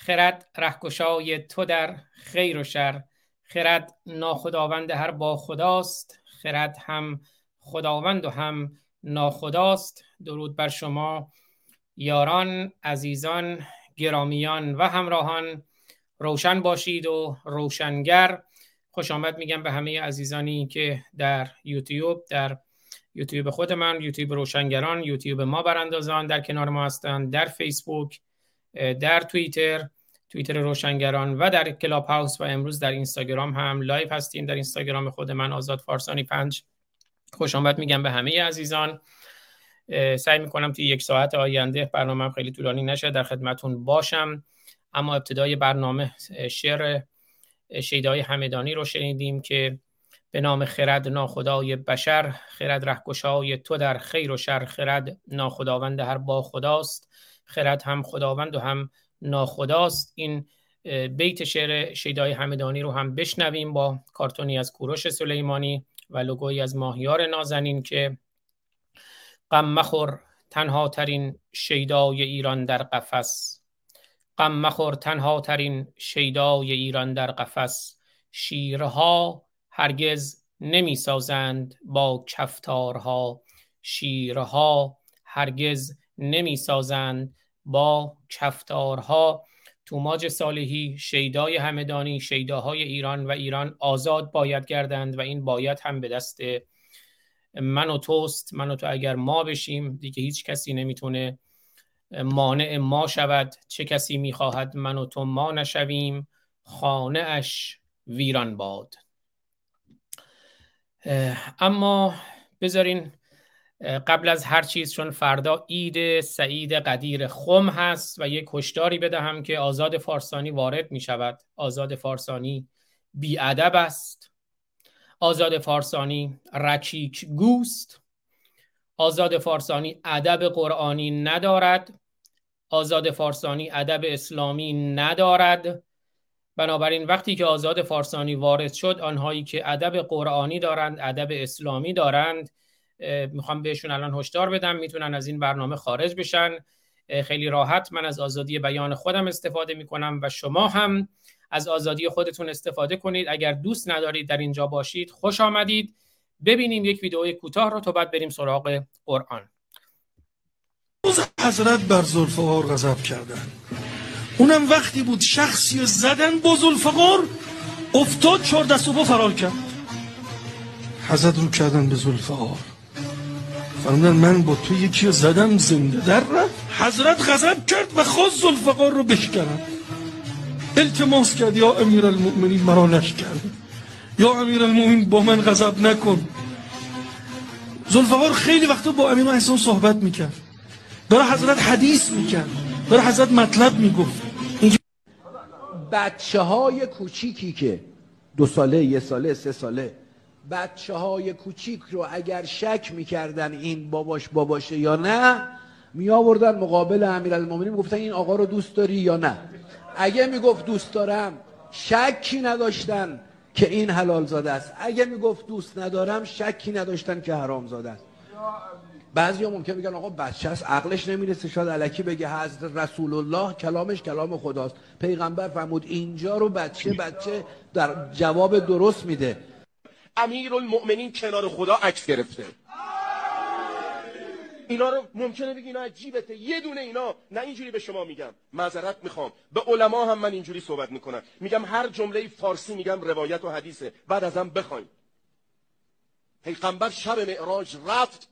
خرد رهگشای تو در خیر و شر. خرد ناخداوند هر با خداست. خرد هم خداوند و هم ناخداست. درود بر شما یاران عزیزان گرامیان و همراهان. روشن باشید و روشنگر. خوش آمد میگم به همه عزیزانی که در یوتیوب در یوتیوب خود من یوتیوب روشنگران یوتیوب ما براندازان در کنار ما هستند در فیسبوک در توییتر توییتر روشنگران و در کلاب هاوس و امروز در اینستاگرام هم live هستیم. در اینستاگرام خود من آزاد فارسانی پنج. خوش آمد میگم به همه عزیزان. سعی می‌کنم توی یک ساعت آینده برنامه خیلی طولانی نشه. در خدمتون باشم. اما ابتدای برنامه شعر شیدای همدانی رو شنیدیم که به نام خرد ناخدای بشر خرد رهگشای تو در خیر و شر خرد ناخداوند هر با خداست. خرد هم خداوند و هم ناخداست. این بیت شعر شیدای همدانی رو هم بشنویم با کارتونی از کوروش سلیمانی و لوگوی از ماهیار نازنین که غم مخور تنها ترین شیدای ایران در قفس. غم مخور تنها ترین شیدای ایران در قفس. شیرها هرگز نمی سازند با کفتارها. شیرها هرگز نمی سازند با کفتارها توماج صالحی شیدای همدانی شیداهای ایران و ایران آزاد باید گردند و این باید هم به دست من و توست. من و تو اگر ما بشیم دیگه هیچ کسی نمی‌تونه مانع ما شود. چه کسی می‌خواهد من و تو ما نشویم؟ خانه اش ویران باد. اما بذارین قبل از هر چیز چون فردا عید سعید قدیر خم هست و یک کشداری بدهم که آزاد فارسانی وارد می شود آزاد فارسانی بیادب است. آزاد فارسانی رکیک گوست. آزاد فارسانی ادب قرآنی ندارد. آزاد فارسانی ادب اسلامی ندارد. بنابراین وقتی که آزاد فارسانی وارد شد آنهایی که ادب قرآنی دارند ادب اسلامی دارند می‌خوام بهشون الان هشدار بدم می‌تونن از این برنامه خارج بشن. خیلی راحت من از آزادی بیان خودم استفاده می‌کنم و شما هم از آزادی خودتون استفاده کنید. اگر دوست ندارید در اینجا باشید خوش آمدید. ببینیم یک ویدئوی کوتاه رو تا بعد بریم سراغ قرآن. روز حضرت بر زلفقار غضب کردن. اونم وقتی بود شخصی زدن با زلفقار افتاد چهار دست و فرار کرد. حضرت رو کردن به زلفقار. فرمودن من با تو یکی زدم زنده در رفت حضرت غضب کرد و خواست زلفقار رو بشکنم التماس کرد یا امیر المؤمنین مرا نشکن یا امیر المؤمنین با من غضب نکن زلفقار خیلی وقتا با امیر احسان صحبت می‌کرد برای حضرت حدیث می‌کرد برای حضرت مطلب می‌گفت بچه های کوچیکی که دو ساله یه ساله سه ساله بچه های کوچیک رو اگر شک می‌کردن این باباش باباشه یا نه می آوردن مقابل امیر المومنین گفتن این آقا رو دوست داری یا نه. اگه می‌گفت دوست دارم شکی نداشتن که این حلال زاده است. اگه می‌گفت دوست ندارم شکی نداشتن که حرام زاده است. بعضی ها ممکن بگن آقا بچه است عقلش نمی‌رسه. شاید علکی بگه حضرت رسول الله کلامش کلام خداست. پیغمبر فرمود اینجا رو بچه بچه در جواب درست میده. امیر المؤمنین کنار خدا عکس گرفته. اینا رو ممکنه بگی اینا عجیبته. یه دونه اینا. نه اینجوری به شما میگم. معذرت می‌خوام. به علما هم من اینجوری صحبت می‌کنم. میگم هر جمله فارسی میگم روایت و حدیثه. بعد ازم بخواین. پیغمبر شب معراج رفت.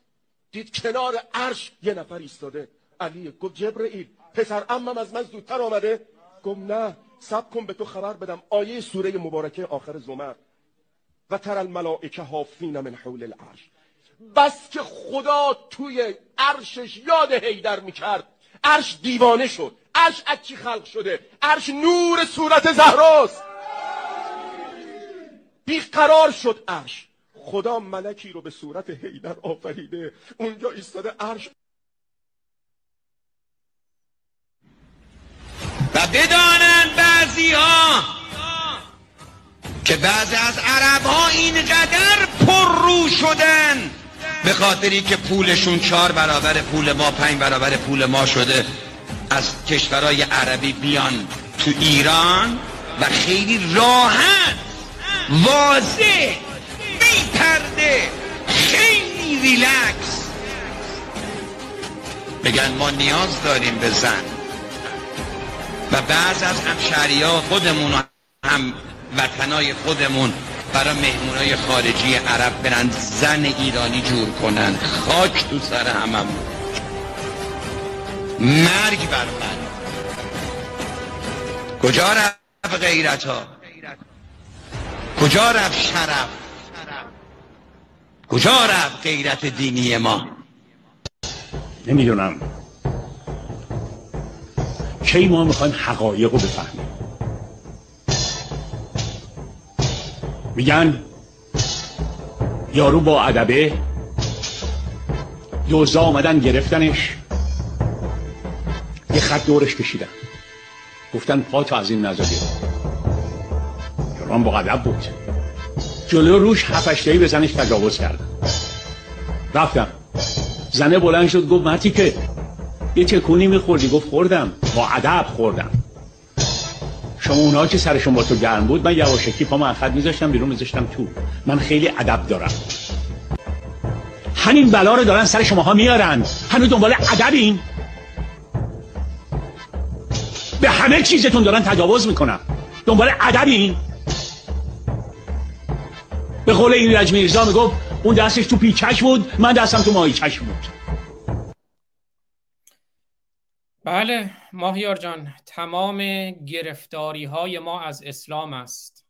دید کنار عرش یه نفر ایستاده. علی گفت جبرئیل پسر امم از من زودتر آمده. گفت نه سب کن به تو خبر بدم. آیه سوره مبارکه آخر زمر. و تر الملائکه هافین من حول العرش. بس که خدا توی عرشش یاد هیدر می‌کرد. عرش دیوانه شد. عرش از چی خلق شده؟ عرش نور صورت زهراست. بیقرار شد عرش. خدا ملکی رو به صورت هیدر آفریده. اونجا ایستاده عرش. و بدانند بعضی ها که بعضی از عرب ها اینقدر پر رو شدن. به خاطری که پولشون چهار برابر پول ما پنج برابر پول ما شده. از کشورهای عربی بیان تو ایران و خیلی راحت واضح بی پرده خیلی ریلکس. بگن ما نیاز داریم به زن. و بعض از همشهری ها خودمون هم وطنای خودمون برای مهمونای خارجی عرب برن زن ایرانی جور کنن. خاک تو سر همم مرگ بر من. کجا رفت غیرت ها کجا رفت شرف؟ کجا رفت غیرت دینی ما؟ نمی‌دونم. کی ما می‌خوایم حقایق رو بفهمیم؟ میگن یارو با ادبه دوزا آمدن گرفتنش. یه خط دورش کشیدن. گفتن پاتو از این نزدی. یارو با ادب بود. جلو روش هفتشتایی بزنش تجاوز کردن. رفتم. زنه بلند شد گفت متی که یه چکونی میخوردی؟ گفت خوردم. با ادب خوردم. شما اونها که سرشون با تو گرم بود من یواشکی پا من خط میذاشتم بیرون میذاشتم تو. من خیلی ادب دارم. همین بلا رو دارن سر شماها میارن. هنوز دنبال ادبین. به همه چیزتون دارن تجاوز می‌کنن. دنبال ادبین. به قول این رج میرزا می‌گفت اون دستش تو پیچش بود من دستم تو ماهیچش بود. بله ماهیار جان تمام گرفتاری های ما از اسلام است.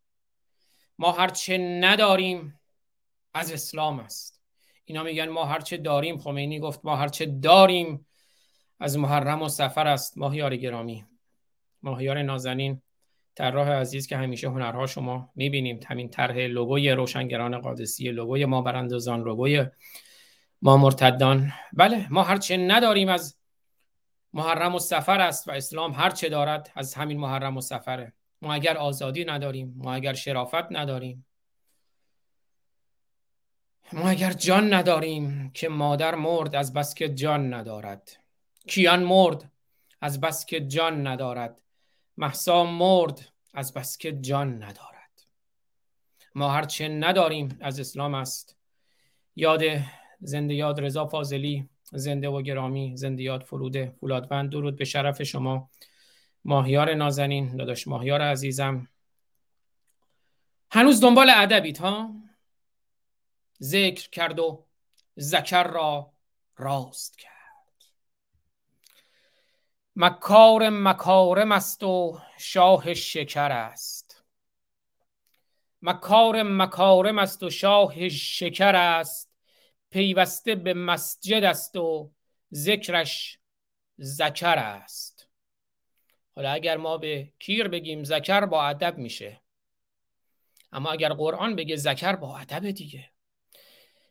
ما هرچه نداریم از اسلام است. اینا میگن ما هرچه داریم خمینی گفت ما هرچه داریم از محرم و سفر است. ماهیار گرامی ماهیار نازنین طراح عزیز که همیشه هنرها شما می‌بینیم همین طرح لوگوی روشنگران قادسی لوگوی ما براندازان لوگوی ما مرتدان بله ما هرچه نداریم از محرم و سفر است و اسلام هر چه دارد از همین محرم و سفره. ما اگر آزادی نداریم ما اگر شرافت نداریم ما اگر جان نداریم که مادر مرد از بس که جان ندارد. کیان مرد از بس که جان ندارد. محسا مرد از بس که جان ندارد. ما هرچه نداریم از اسلام است. یاد زنده یاد رضا فاضلی زنده و گرامی زنده یاد فروده فولادوند درود به شرف شما. ماهیار نازنین داداش ماهیار عزیزم. هنوز دنبال ادبیت ها؟ ذکر کرد و زکر را راست کرد. مکار مکارم است و شاه شکر است. مکار مکارم است و شاه شکر است. پیوسته به مسجد است و ذکرش زکر است. حالا اگر ما به کیر بگیم زکر با ادب میشه اما اگر قرآن بگه زکر با ادب دیگه.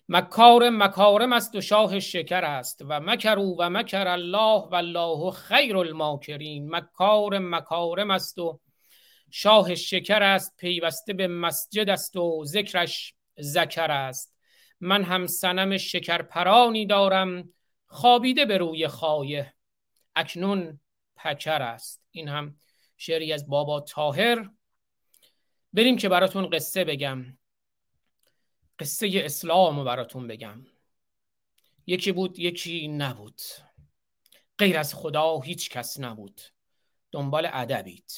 مکار مکارم است و شاه شکر است و مکرو و مکر الله و الله خیر الماکرین. مکار مکارم است و شاه شکر است پیوسته به مسجد است و ذکرش زکر است. من هم سنم شکرپرانی دارم خوابیده به روی خایه. اکنون پکر است. این هم شعری از بابا تاهر بریم که براتون قصه بگم. قصه اسلام رو براتون بگم. یکی بود یکی نبود. غیر از خدا هیچ کس نبود. دنبال ادبیت.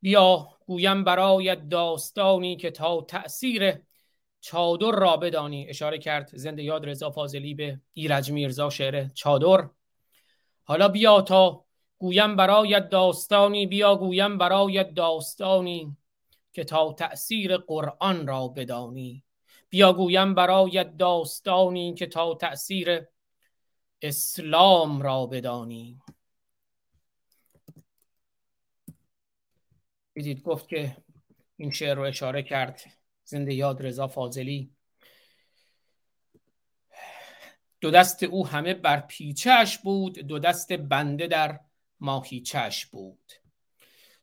بیا گویم برایت داستانی که تا تأثیر چادر را بدانی اشاره کرد زنده یاد رضا فاضلی به ایرج میرزا شعر چادر. حالا بیا تا گویم برایت داستانی بیا گویم برایت داستانی که تا تأثیر قرآن را بدانی. بیا گویم برایت داستانی که تا تأثیر اسلام را بدانی. دیدید گفت که این شعر رو اشاره کرد. زنده یاد رضا فاضلی. دو دست او همه بر پیچش بود دو دست بنده در ماهیچش بود.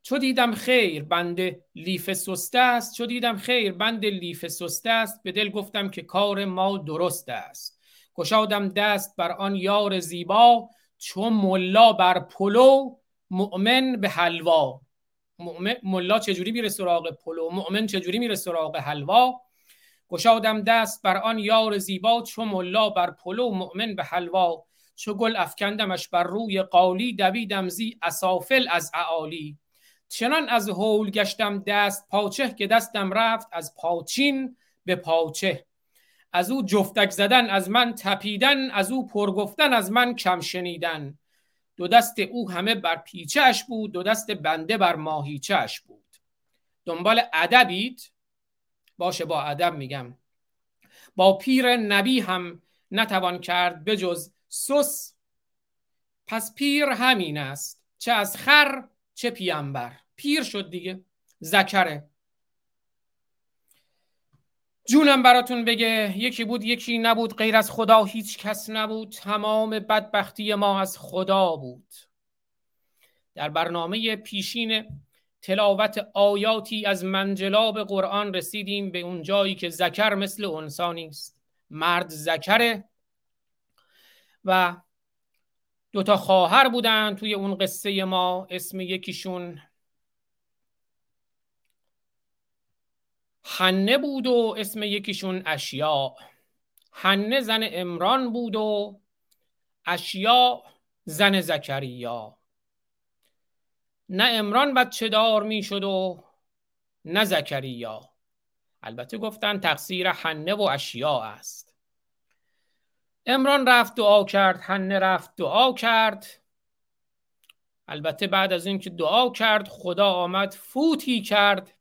چو دیدم خیر بند لیف سسته است. چو دیدم خیر بند لیف سسته است. به دل گفتم که کار ما درست است. گشادم دست بر آن یار زیبا. چو ملا بر پلو مؤمن به حلوا. ملا چجوری میره سراغ پلو؟ مؤمن چجوری میره سراغ حلوا؟ گشادم دست بر آن یار زیبا چو ملا بر پلو مؤمن به حلوا. چو گل افکندمش بر روی قالی دویدم زی اسافل از اعالی. چنان از هول گشتم دست پاچه که دستم رفت از پاچین به پاچه. از او جفتک زدن از من تپیدن از او پرگفتن از من کم شنیدن. دو دست او همه بر پیچهش بود دو دست بنده بر ماهیچهش بود. دنبال ادبید باشه با ادب میگم. با پیر نبی هم نتوان کرد بجز سس. پس پیر همین است چه از خر چه پیامبر پیر شد دیگه زکره. جونم براتون بگه یکی بود یکی نبود غیر از خدا هیچ کس نبود تمام بدبختی ما از خدا بود. در برنامه پیشین تلاوت آیاتی از منجلاب قرآن رسیدیم به اون جایی که زکر مثل انسانی است مرد زکره و دوتا خواهر بودن توی اون قصه ما اسم یکیشون حنه بود و اسم یکیشون اشیا حنه زن امران بود و اشیا زن زکریا. نه امران بچه دار می شد و نه زکریا. البته گفتن تقصیر حنه و اشیا است. امران رفت دعا کرد حنه رفت دعا کرد. البته بعد از اینکه دعا کرد خدا آمد فوتی کرد.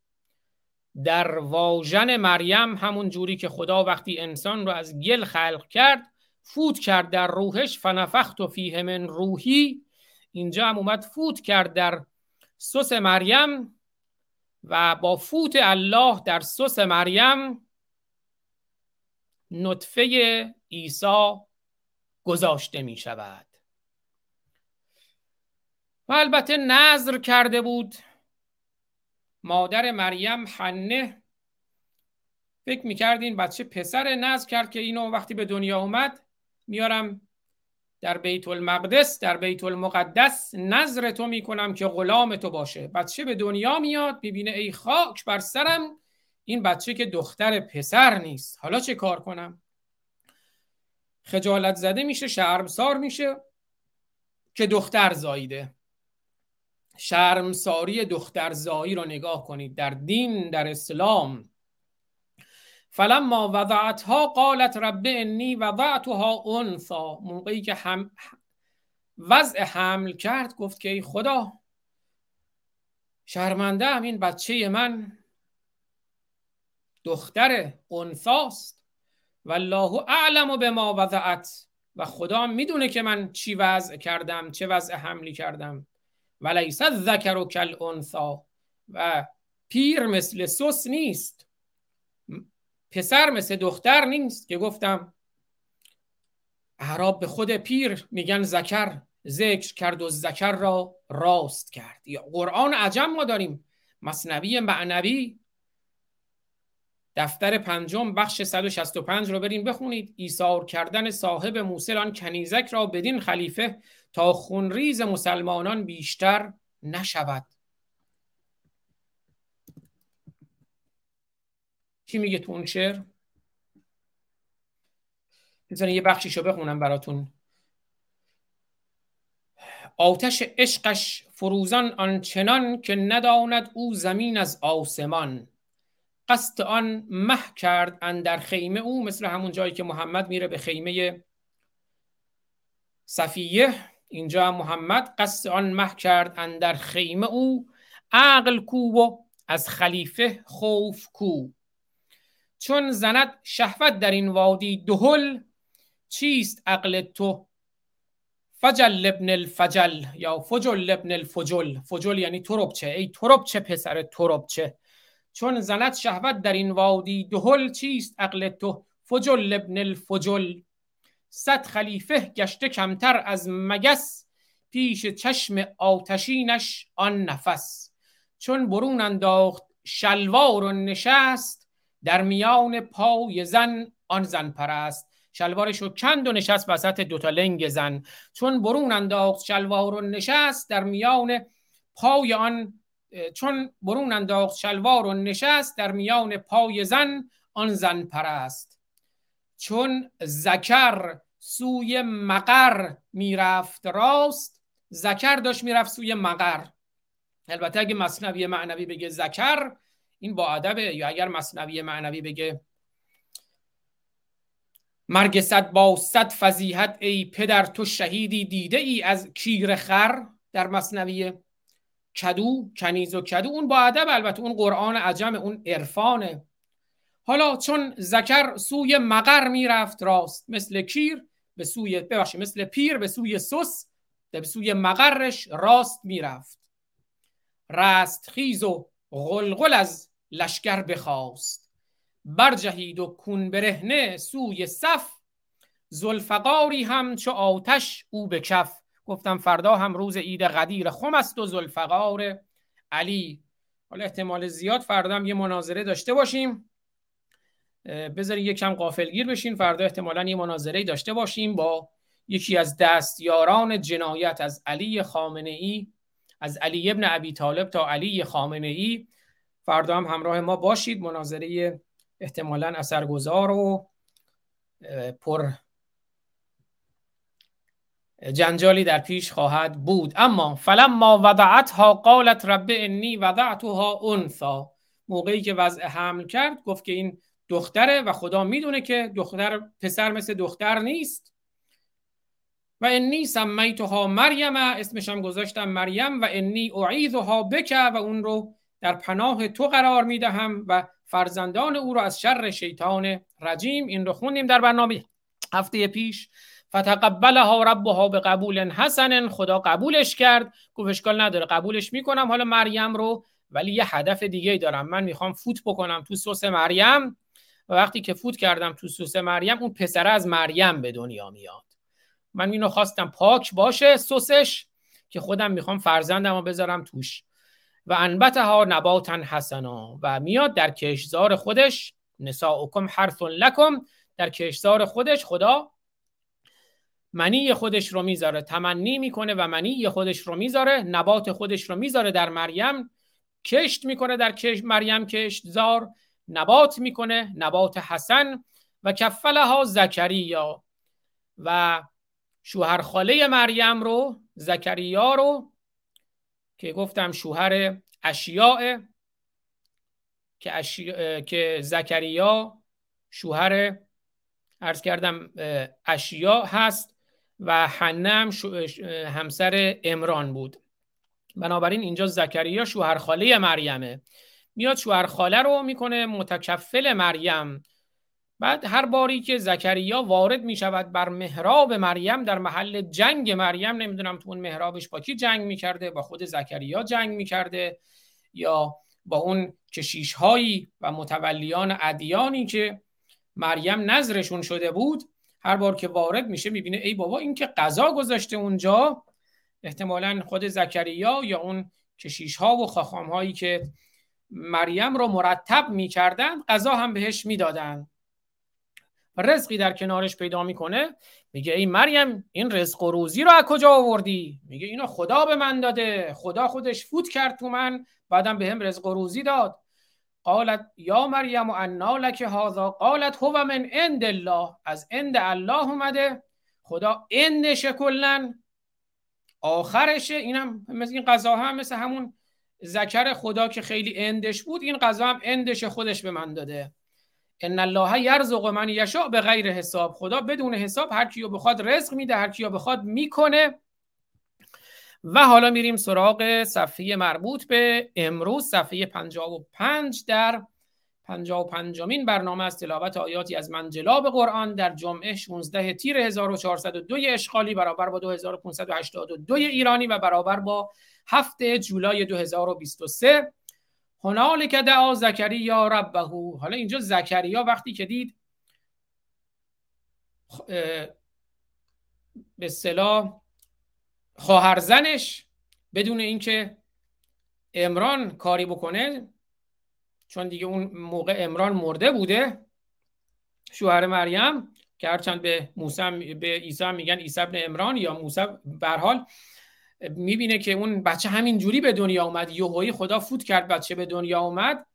در واژن مریم همون جوری که خدا وقتی انسان رو از گل خلق کرد فوت کرد در روحش فنفخت و فیه من روحی. اینجا هم اومد فوت کرد در سس مریم و با فوت الله در سس مریم نطفه عیسی گذاشته می شود. و البته نظر کرده بود مادر مریم حنه فکر می‌کردین بچه پسر نظر کرد که اینو وقتی به دنیا اومد میارم در بیت المقدس در بیت المقدس نظر تو می‌کنم که غلام تو باشه. بچه به دنیا میاد ببینه ای خاک بر سرم این بچه که دختر پسر نیست. حالا چه کار کنم؟ خجالت زده میشه شرمسار میشه که دختر زاییده. شرمساری دختر زایی رو نگاه کنید. در دین در اسلام. فلما وضعتها قالت رب انی وضعتها انثا. موقعی که هم وضع حمل کرد گفت که ای خدا شرمنده هم این بچه من دختر انثاست. والله اعلم به ما وضعت. و خدا می‌دونه که من چی وضع کردم چه وضع حملی کردم. ولیس الذکر و کل انثا و پیر مثل سس نیست. پسر مثل دختر نیست که گفتم. اعراب به خود پیر میگن زکر ذکر کرد و زکر را راست کرد. یا قرآن عجم ما داریم. مصنوی معنوی. دفتر پنجم بخش 165 رو برین بخونید. ایثار کردن صاحب موسل آن کنیزک را بدین خلیفه تا خونریز مسلمانان بیشتر نشود. چی میگه تو اون شعر؟ بذارین یه بخشیشو بخونم براتون. آتش عشقش فروزان آنچنان که نداند او زمین از آسمان. قصد آن مه کرد اندر خیمه او مثل همون جایی که محمد میره به خیمه صفیه. اینجا محمد قصد آن مه کرد اندر خیمه او عقل کو و از خلیفه خوف کو. چون زند شهوت در این وادی دهل چیست عقل تو؟ فجل ابن الفجل یا فجل ابن الفجل. فجل یعنی تربچه ای تربچه پسر تربچه چون زند شهوت در این وادی دهل چیست عقل تو؟ فجل ابن الفجل. صد خلیفه گشته کمتر از مگس پیش چشم آتشینش آن نفس. چون برون انداخت شلوار و نشست در میان پای زن آن زن پرست. شلوارش رو کند و نشست وسط دوتا لنگ زن. چون برون انداخت شلوار و نشست در میان پای آن چون برون انداخت شلوار و نشست در میان پای زن آن زن پرست. چون زکر سوی مقر می‌رفت راست زکر داشت می‌رفت سوی مقر. البته اگه مصنوی معنوی بگه زکر این با ادبه. یا اگر مصنوی معنوی بگه مرگ صد با صد فضیحت ای پدر تو شهیدی دیده ای از کیر خر. در مصنوی کدو کنیز و کدو. اون با ادب البته اون قرآن عجم اون عرفانه. حالا چون زکر سوی مقر می‌رفت راست مثل کیر به سوی ببخشید مثل پیر به سوی سس به سوی مقرش راست می‌رفت. رست خیز و غلغل از لشکر بخواست. برجهید و کون برهنه سوی صف. زلفقاری هم چو آتش او به کف. گفتم فردا هم روز عید قدیر خم است و زلفقار علی. حالا احتمال زیاد فردا هم یه مناظره داشته باشیم. بذارین یکم قافلگیر بشین. فردا احتمالا یه مناظره داشته باشیم با یکی از دستیاران جنایت از علی خامنه ای از علی ابن ابی طالب تا علی خامنه ای فردا هم همراه ما باشید. مناظره احتمالا اثرگذار و پر جنجالی در پیش خواهد بود. اما فلما وضعتها قالت رب انی وضعتها انثا موقعی که وضع حمل کرد گفت که این دختره و خدا می‌دونه که دختر پسر مثل دختر نیست. و انی سمیتها مریم اسمش هم گذاشتم مریم و انی اعیذها بک و اون رو در پناه تو قرار می‌دهم و فرزندان او رو از شر شیطان رجیم این رو خوندیم در برنامه هفته پیش. فتقبلها ربها به قبول حسن خدا قبولش کرد. گفت اشکال نداره قبولش می‌کنم حالا مریم رو ولی یه هدف دیگه دارم. من می‌خوام فوت بکنم تو سس مریم. و وقتی که فوت کردم تو سس مریم اون پسره از مریم به دنیا میاد. من اینو خواستم پاک باشه سسش که خودم می‌خوام فرزندم رو بذارم توش. و انبتها نباتا حسنا و میاد در کشزار خودش نساؤکم حرث لکم در کشزار خودش خدا منی خودش رو می‌ذاره. تمنی می‌کنه و منی خودش رو می‌ذاره نبات خودش رو می‌ذاره در مریم. کشت می‌کنه در کش مریم کشتزار. نبات می‌کنه نبات حسن و کفلها زکریا. و شوهر خاله مریم رو زکریا رو که گفتم شوهر اشیاء که, اشیا... که زکریا شوهر ارز کردم اشیاء هست و حنم همسر امران بود. بنابراین اینجا زکریا شوهر خاله مریمه. میاد شوهر خاله رو می‌کنه متکفل مریم. بعد هر باری که زکریا وارد می شود بر محراب مریم در محل جنگ مریم نمی‌دونم تو اون محرابش با کی جنگ می‌کرده با خود زکریا جنگ می‌کرده یا با اون کشیش هایی و متولیان ادیانی که مریم نظرشون شده بود هر بار که وارد میشه می‌بینه ای بابا این که قضا گذاشته اونجا. احتمالا خود زکریا یا اون کشیش ها و خاخام هایی که مریم رو مرتب می‌کردن قضا هم بهش می‌دادن. رزقی در کنارش پیدا می‌کنه میگه ای مریم این رزق و روزی رو از کجا آوردی؟ میگه اینو خدا به من داده خدا خودش فوت کرد تو من بعدم به هم رزق و روزی داد. قالت یا مریم و انا لک هذا؟ قالت هو من عند الله از عند الله اومده. خدا عندشه کلا. آخرشه اینم مثل این غذا هم مثل همون ذکر خدا که خیلی عندش بود این غذا هم عندش خودش به من داده. ان الله یرزق من یشاء بغیر حساب. خدا بدون حساب هر کیو بخواد رزق میده هر کیو بخواد می‌کنه. و حالا میریم سراغ صفحه مربوط به امروز صفحه 55 در 55 مین برنامه از تلاوت آیاتی از منجلاب قرآن در جمعه 16 تیر 1402 اشغالی برابر با 2582 ایرانی و برابر با 7 جولای 2023 که دعا زکریا ربه. حالا اینجا زکریا وقتی که دید به اصطلاح خواهر زنش بدون اینکه امران کاری بکنه چون دیگه اون موقع امران مرده بوده. شوهر مریم که هرچند به موسی به عیسی میگن عیسی ابن امران یا موسی به حال می‌بینه که اون بچه همین جوری به دنیا اومد. یهویی خدا فوت کرد بچه به دنیا اومد.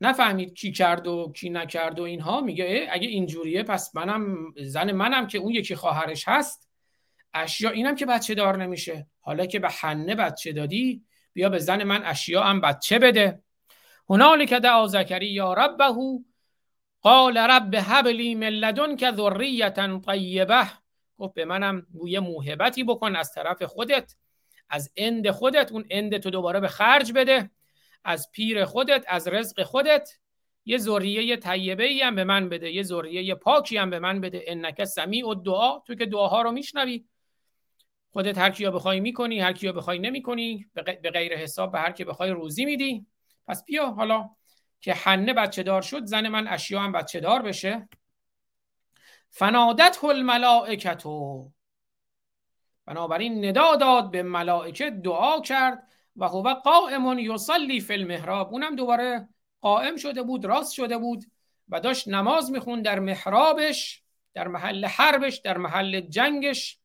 نفهمید کی کرد و کی نکرد و اینها. میگه اگه اینجوریه پس منم زن منم که اون یکی خواهرش هست. اشیا اینم که بچه دار نمیشه. حالا که به حنه بچه دادی بیا به زن من اشیا هم بچه بده. هنالک دعا زکریا ربه قال رب هب لی من لدنک طیبه. گفت به منم یه موهبتی بکن از طرف خودت از عند خودت اون عند تو دوباره به خرج بده از پیر خودت از رزق خودت. یه ذریه طیبه ای هم به من بده یه ذریه پاکی هم به من بده. انک سمیع الدعاء تو که دعاها رو میشنوی. خودت هر کیو بخوای می‌کنی هر کیو بخوای نمی‌کنی. بغیر حساب به هر کی بخوای روزی میدی. پس بیا حالا که حنه بچه دار شد زن من اشیا هم بچه دار بشه. فنادت الملائکتو بنابراین ندا داد به ملائکه دعا کرد و هو قائم یصلی فی المحراب. اونم دوباره قائم شده بود راست شده بود و داشت نماز میخون در محرابش در محل حربش در محل جنگش.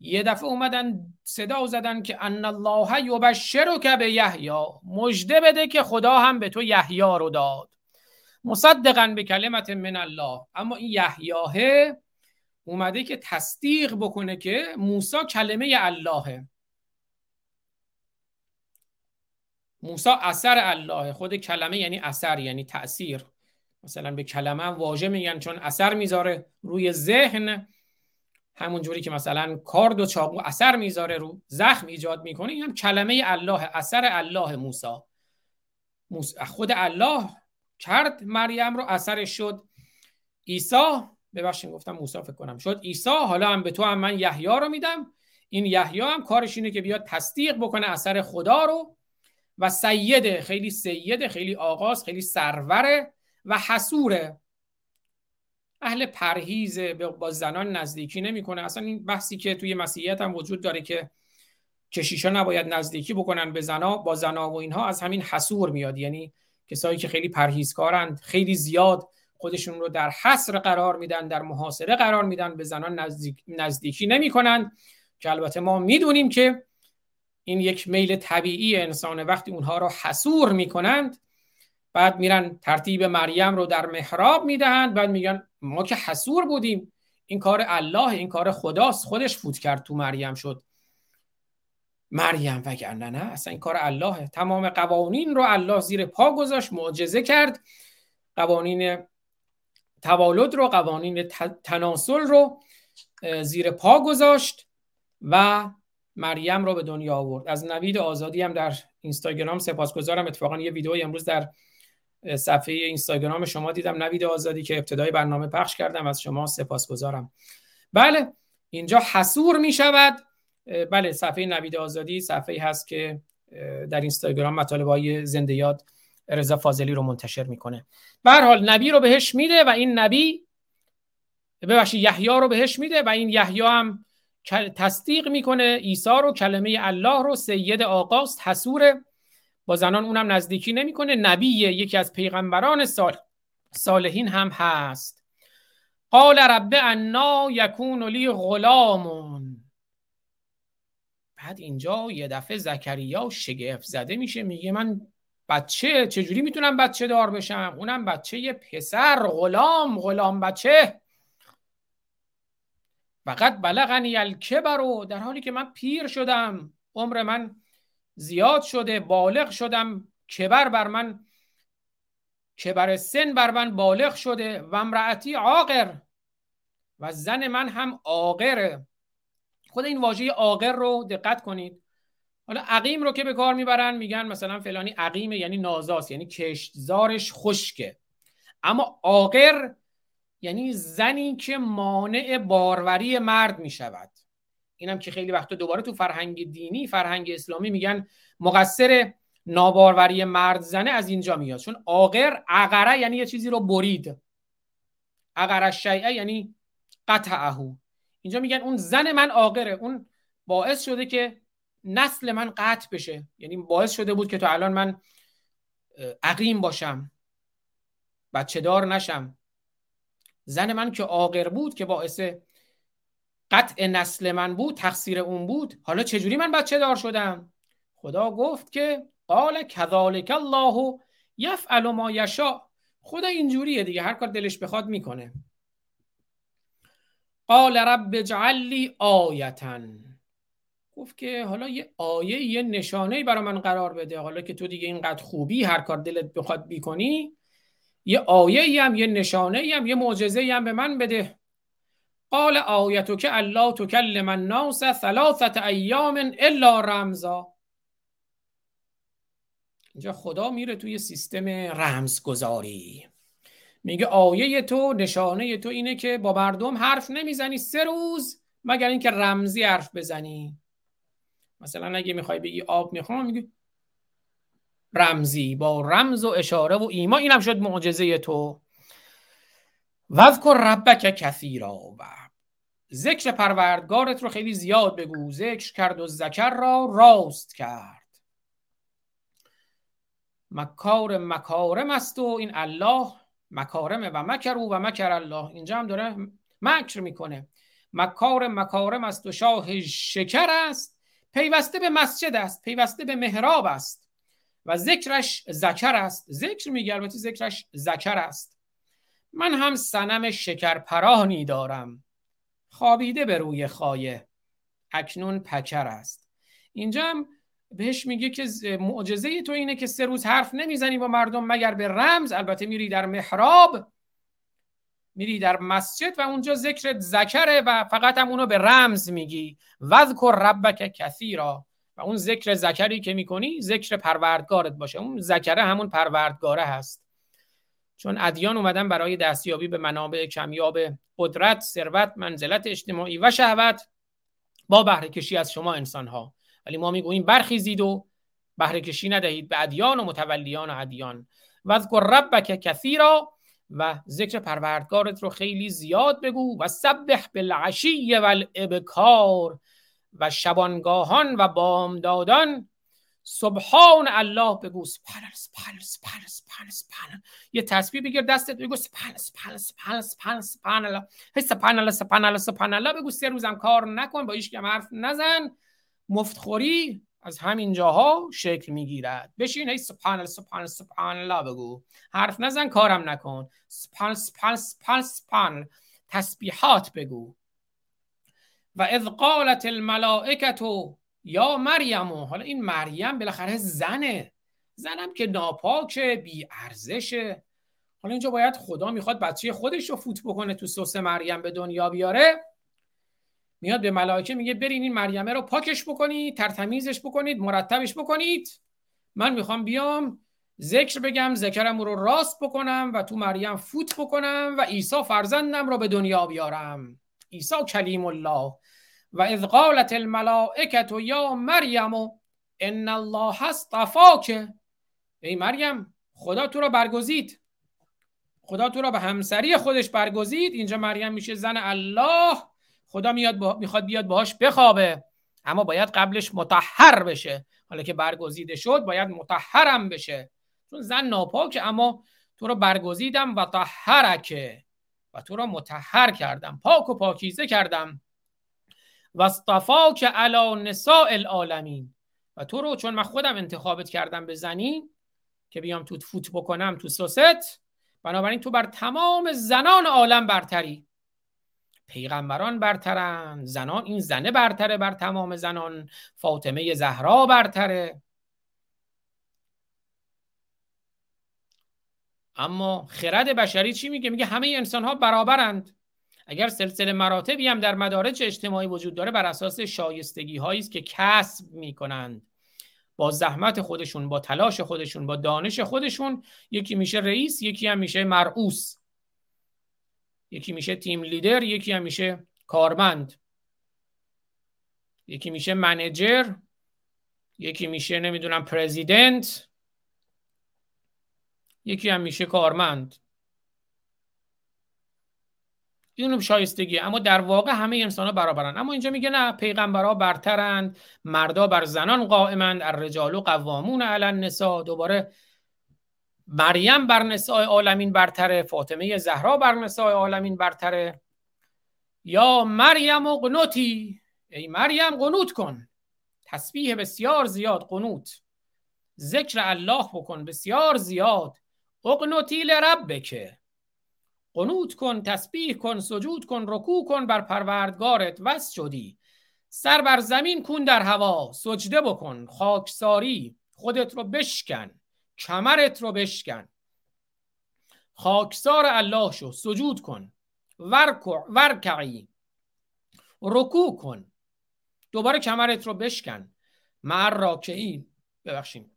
یه دفعه اومدن صدا زدن که ان الله یبشرک به یحیی. مژده بده که خدا هم به تو یحیی رو داد. مصدقا به کلمت من الله. اما این یحیاه اومده که تصدیق بکنه که موسی کلمه اللهه. موسی اثر الله خود کلمه یعنی اثر یعنی تاثیر مثلا به کلمه واژه میگن چون اثر می‌ذاره روی ذهن. همون جوری که مثلا کارد و چاقو اثر می‌ذاره رو زخم ایجاد می‌کنه این هم کلمه الله اثر الله موسی. خود الله کرد مریم رو اثرش شد عیسی. ببخشید گفتم موسی فکر کنم شد عیسی. حالا هم به تو هم من یحیی رو میدم. این یحیی هم کارش اینه که بیاد تصدیق بکنه اثر خدا رو. و سیده خیلی سیده خیلی آغاز خیلی سروره و حسوره اهل پرهیز با زنان نزدیکی نمی‌کنه. اصلا این بحثی که توی مسیحیت هم وجود داره که کشیشا نباید نزدیکی بکنن به زنا با زنا و اینها از همین حسور میاد. یعنی کسایی که خیلی پرهیزکارند خیلی زیاد خودشون رو در حصر قرار میدن در محاصره قرار میدن به زنان نزدیک، نزدیکی نمی‌کنن. که البته ما می‌دونیم که این یک میل طبیعی انسان وقتی اونها رو حسور می‌کنند بعد میرن ترتیب مریم رو در محراب می‌دهند بعد میگن ما که حسور بودیم. این کار الله این کار خداست. خودش فوت کرد تو مریم شد. مریم وگرنه نه اصلا این کار الله. تمام قوانین رو الله زیر پا گذاشت معجزه کرد. قوانین توالد رو قوانین تناسل رو زیر پا گذاشت و مریم رو به دنیا آورد. از نوید آزادی هم در اینستاگرام سپاسگزارم. اتفاقا یه ویدیو امروز در صفحه اینستاگرام شما دیدم نوید آزادی که ابتدای برنامه پخش کردم از شما سپاسگزارم. بله اینجا حسور می شود بله صفحه نوید آزادی صفحه هست که در اینستاگرام مطالب های زنده یاد رضا فاضلی رو منتشر می‌کنه. به حال نبی رو بهش میده و این نبی ببخشید یحیی رو بهش میده و این یحیی هم تصدیق می‌کنه. عیسی رو کلمه الله رو سید آقاست حسور با زنان اونم نزدیکی نمی‌کنه. نبی یکی از پیغمبران سال صالحین هم هست. قال رب انا یکون لی غلامون. بعد اینجا یه دفعه زکریا شگفت زده میشه. میگه من بچه چجوری می‌تونم بچه دار بشم؟ اونم بچه پسر غلام غلام بچه. فقط بلغنی الکبر در حالی که من پیر شدم. عمر من زیاد شده بالغ شدم. کبر بر من کبر سن بر من بالغ شده و امرأتی عاقر و زن من هم عاقره خود این واژه عاقر رو دقت کنید. حالا عقیم رو که به کار می‌برن میگن مثلا فلانی عقیمه یعنی نازاست یعنی کشتزارش خشکه. اما عاقر یعنی زنی که مانع باروری مرد می‌شود. اینم که خیلی وقتا دوباره تو فرهنگ دینی فرهنگ اسلامی میگن مقصر ناباروری مرد زنه از اینجا میاد. چون عاقر عقره یعنی یه چیزی رو برید. عقر شیعه یعنی قطعه. اینجا میگن اون زن من عاقره اون باعث شده که نسل من قطع بشه. یعنی باعث شده بود که تو الان من عقیم باشم. بچه دار نشم. زن من که عاقر بود که باعث قطع نسل من بود تقصیر اون بود. حالا چجوری من بچه دار شدم؟ خدا گفت که قال کذالک الله یفعل ما یشاء. خدا اینجوریه دیگه هر کار دلش بخواد می‌کنه. قال رب اجعل لی گفت که حالا یه آیه یه نشانه برای من قرار بده. حالا که تو دیگه اینقدر خوبی هر کار دلت بخواد بیکنی یه آیه هم یه نشانه هم یه معجزه هم به من بده. قال آیتو که الله تکلم الناس ثلاثت ایام الا رمزا. اینجا خدا میره توی سیستم رمزگذاری. میگه آیه تو نشانه تو اینه که با مردم حرف نمی‌زنی سه روز مگر اینکه رمزی حرف بزنی. مثلا اگه می‌خوای بگی آب می‌خوام میگی رمزی. با رمز و اشاره و ایما اینم شد معجزه تو. وذکر ربک کثیرا. و ذکر پروردگارت رو خیلی زیاد بگو. ذکر کرد و ذکر را راست کرد. مکار مکارم است و این الله مکارمه و مکرو و مکر الله. اینجا هم داره مکر می‌کنه. مکار مکارم است و شاه شکر است. پیوسته به مسجد است. پیوسته به محراب است. و ذکرش ذکر است. ذکر میگه البته ذکرش ذکر است. من هم سنم شکر پرانی دارم. خوابیده به روی خایه. اکنون پکر است. اینجا هم بهش میگه که معجزه تو اینه که سه روز حرف نمی‌زنی با مردم مگر به رمز. البته میری در محراب میری در مسجد و اونجا ذکر ذکره و فقط هم اونو به رمز میگی. وذکر ربک کثیرا. و اون ذکر ذکری که می‌کنی ذکر پروردگارت باشه. اون ذکره همون پروردگاره هست. چون ادیان اومدن برای دستیابی به منابع کمیاب قدرت ثروت منزلت اجتماعی و شهوت با بهره کشی از شما انسان ها ولی ما می‌گوییم برخیزید و بهره کشی ندهید به ادیان و متولیان ادیان. وذکر ربک کثیرا و ذکر پروردگارت رو خیلی زیاد بگو و سبح بالعشی و الابکار و شبانگاهان و بامدادان سبحان الله بگو سبحان سبحان سبحان سبحان سبحان یه تسبیح بگیر دستت بگو سبحان سبحان سبحان سبحان سبحان الله هی سبحان الله سبحان الله سبحان الله بگو سه روزم کار نکن با هیچ حرف نزن مفتخوری از همین جاها شکل می‌گیرد بشین هی سبحان الله سبحان سبحان الله بگو حرف نزن کارم نکن سبحان سبحان سبحان سبحان تسبیحات بگو و اذ قالت الملائکه یا مریم حالا این مریم بالاخره زنه. زنم که ناپاکه بی ارزشه. حالا اینجا باید خدا می‌خواد بچه خودش رو فوت بکنه تو سوس مریم به دنیا بیاره. میاد به ملائکه میگه برین این مریمه رو پاکش بکنید ترتمیزش بکنید مرتبش بکنید. من می‌خوام بیام ذکر بگم ذکرم رو راست بکنم و تو مریم فوت بکنم و عیسی فرزندم رو به دنیا بیارم. عیسی کلیم الله. و اذ قالت الملائکه یا مریم ان الله اصطفاک. ای مریم خدا تو رو برگزید. خدا تو رو به همسری خودش برگزید. اینجا مریم میشه زن الله. خدا میاد با... می‌خواد بیاد باهاش بخوابه. اما باید قبلش متحر بشه. حالا که برگزیده شد باید متحرم بشه. چون زن ناپاکه اما تو رو برگزیدم و طهرکه. و تو رو متحر کردم. پاک و پاکیزه کردم. و که علی نساء العالمین. و تو رو چون من خودم انتخابت کردم به زنی که بیام تو فوت بکنم تو سوست بنابراین تو بر تمام زنان عالم برتری. پیغمبران برترن زنان این زنه برتره بر تمام زنان فاطمه زهرا برتره. اما خرد بشری چی میگه؟ میگه همه انسان ها برابرند. اگر سلسله مراتبی هم در مدارج اجتماعی وجود داره بر اساس شایستگی هایی است که کسب می‌کنند. با زحمت خودشون با تلاش خودشون با دانش خودشون یکی میشه رئیس یکی هم میشه مرعوس. یکی میشه تیم لیدر یکی هم میشه کارمند. یکی میشه منیجر یکی میشه نمی‌دونم پرزیدنت یکی هم میشه کارمند. این شایستگی اما در واقع همه انسان ها برابرن. اما اینجا میگه نه پیغمبرها برترند مردا بر زنان قائمند الرجال و قوامون علی النساء. دوباره مریم بر نساء عالمین برتره فاطمه زهرا بر نساء عالمین برتره. یا مریم و قنوتی ای مریم قنوت کن. تسبیح بسیار زیاد قنوت. ذکر الله بکن بسیار زیاد. اقنوتی لربک. قنوت کن تسبیح کن سجود کن رکوع کن بر پروردگارت وس شدی. سر بر زمین کن در هوا سجده بکن خاکساری خودت رو بشکن کمرت رو بشکن. خاکسار الله شو سجود کن ورکعی رکوع کن. دوباره کمرت رو بشکن. مر راکعین ببخشیم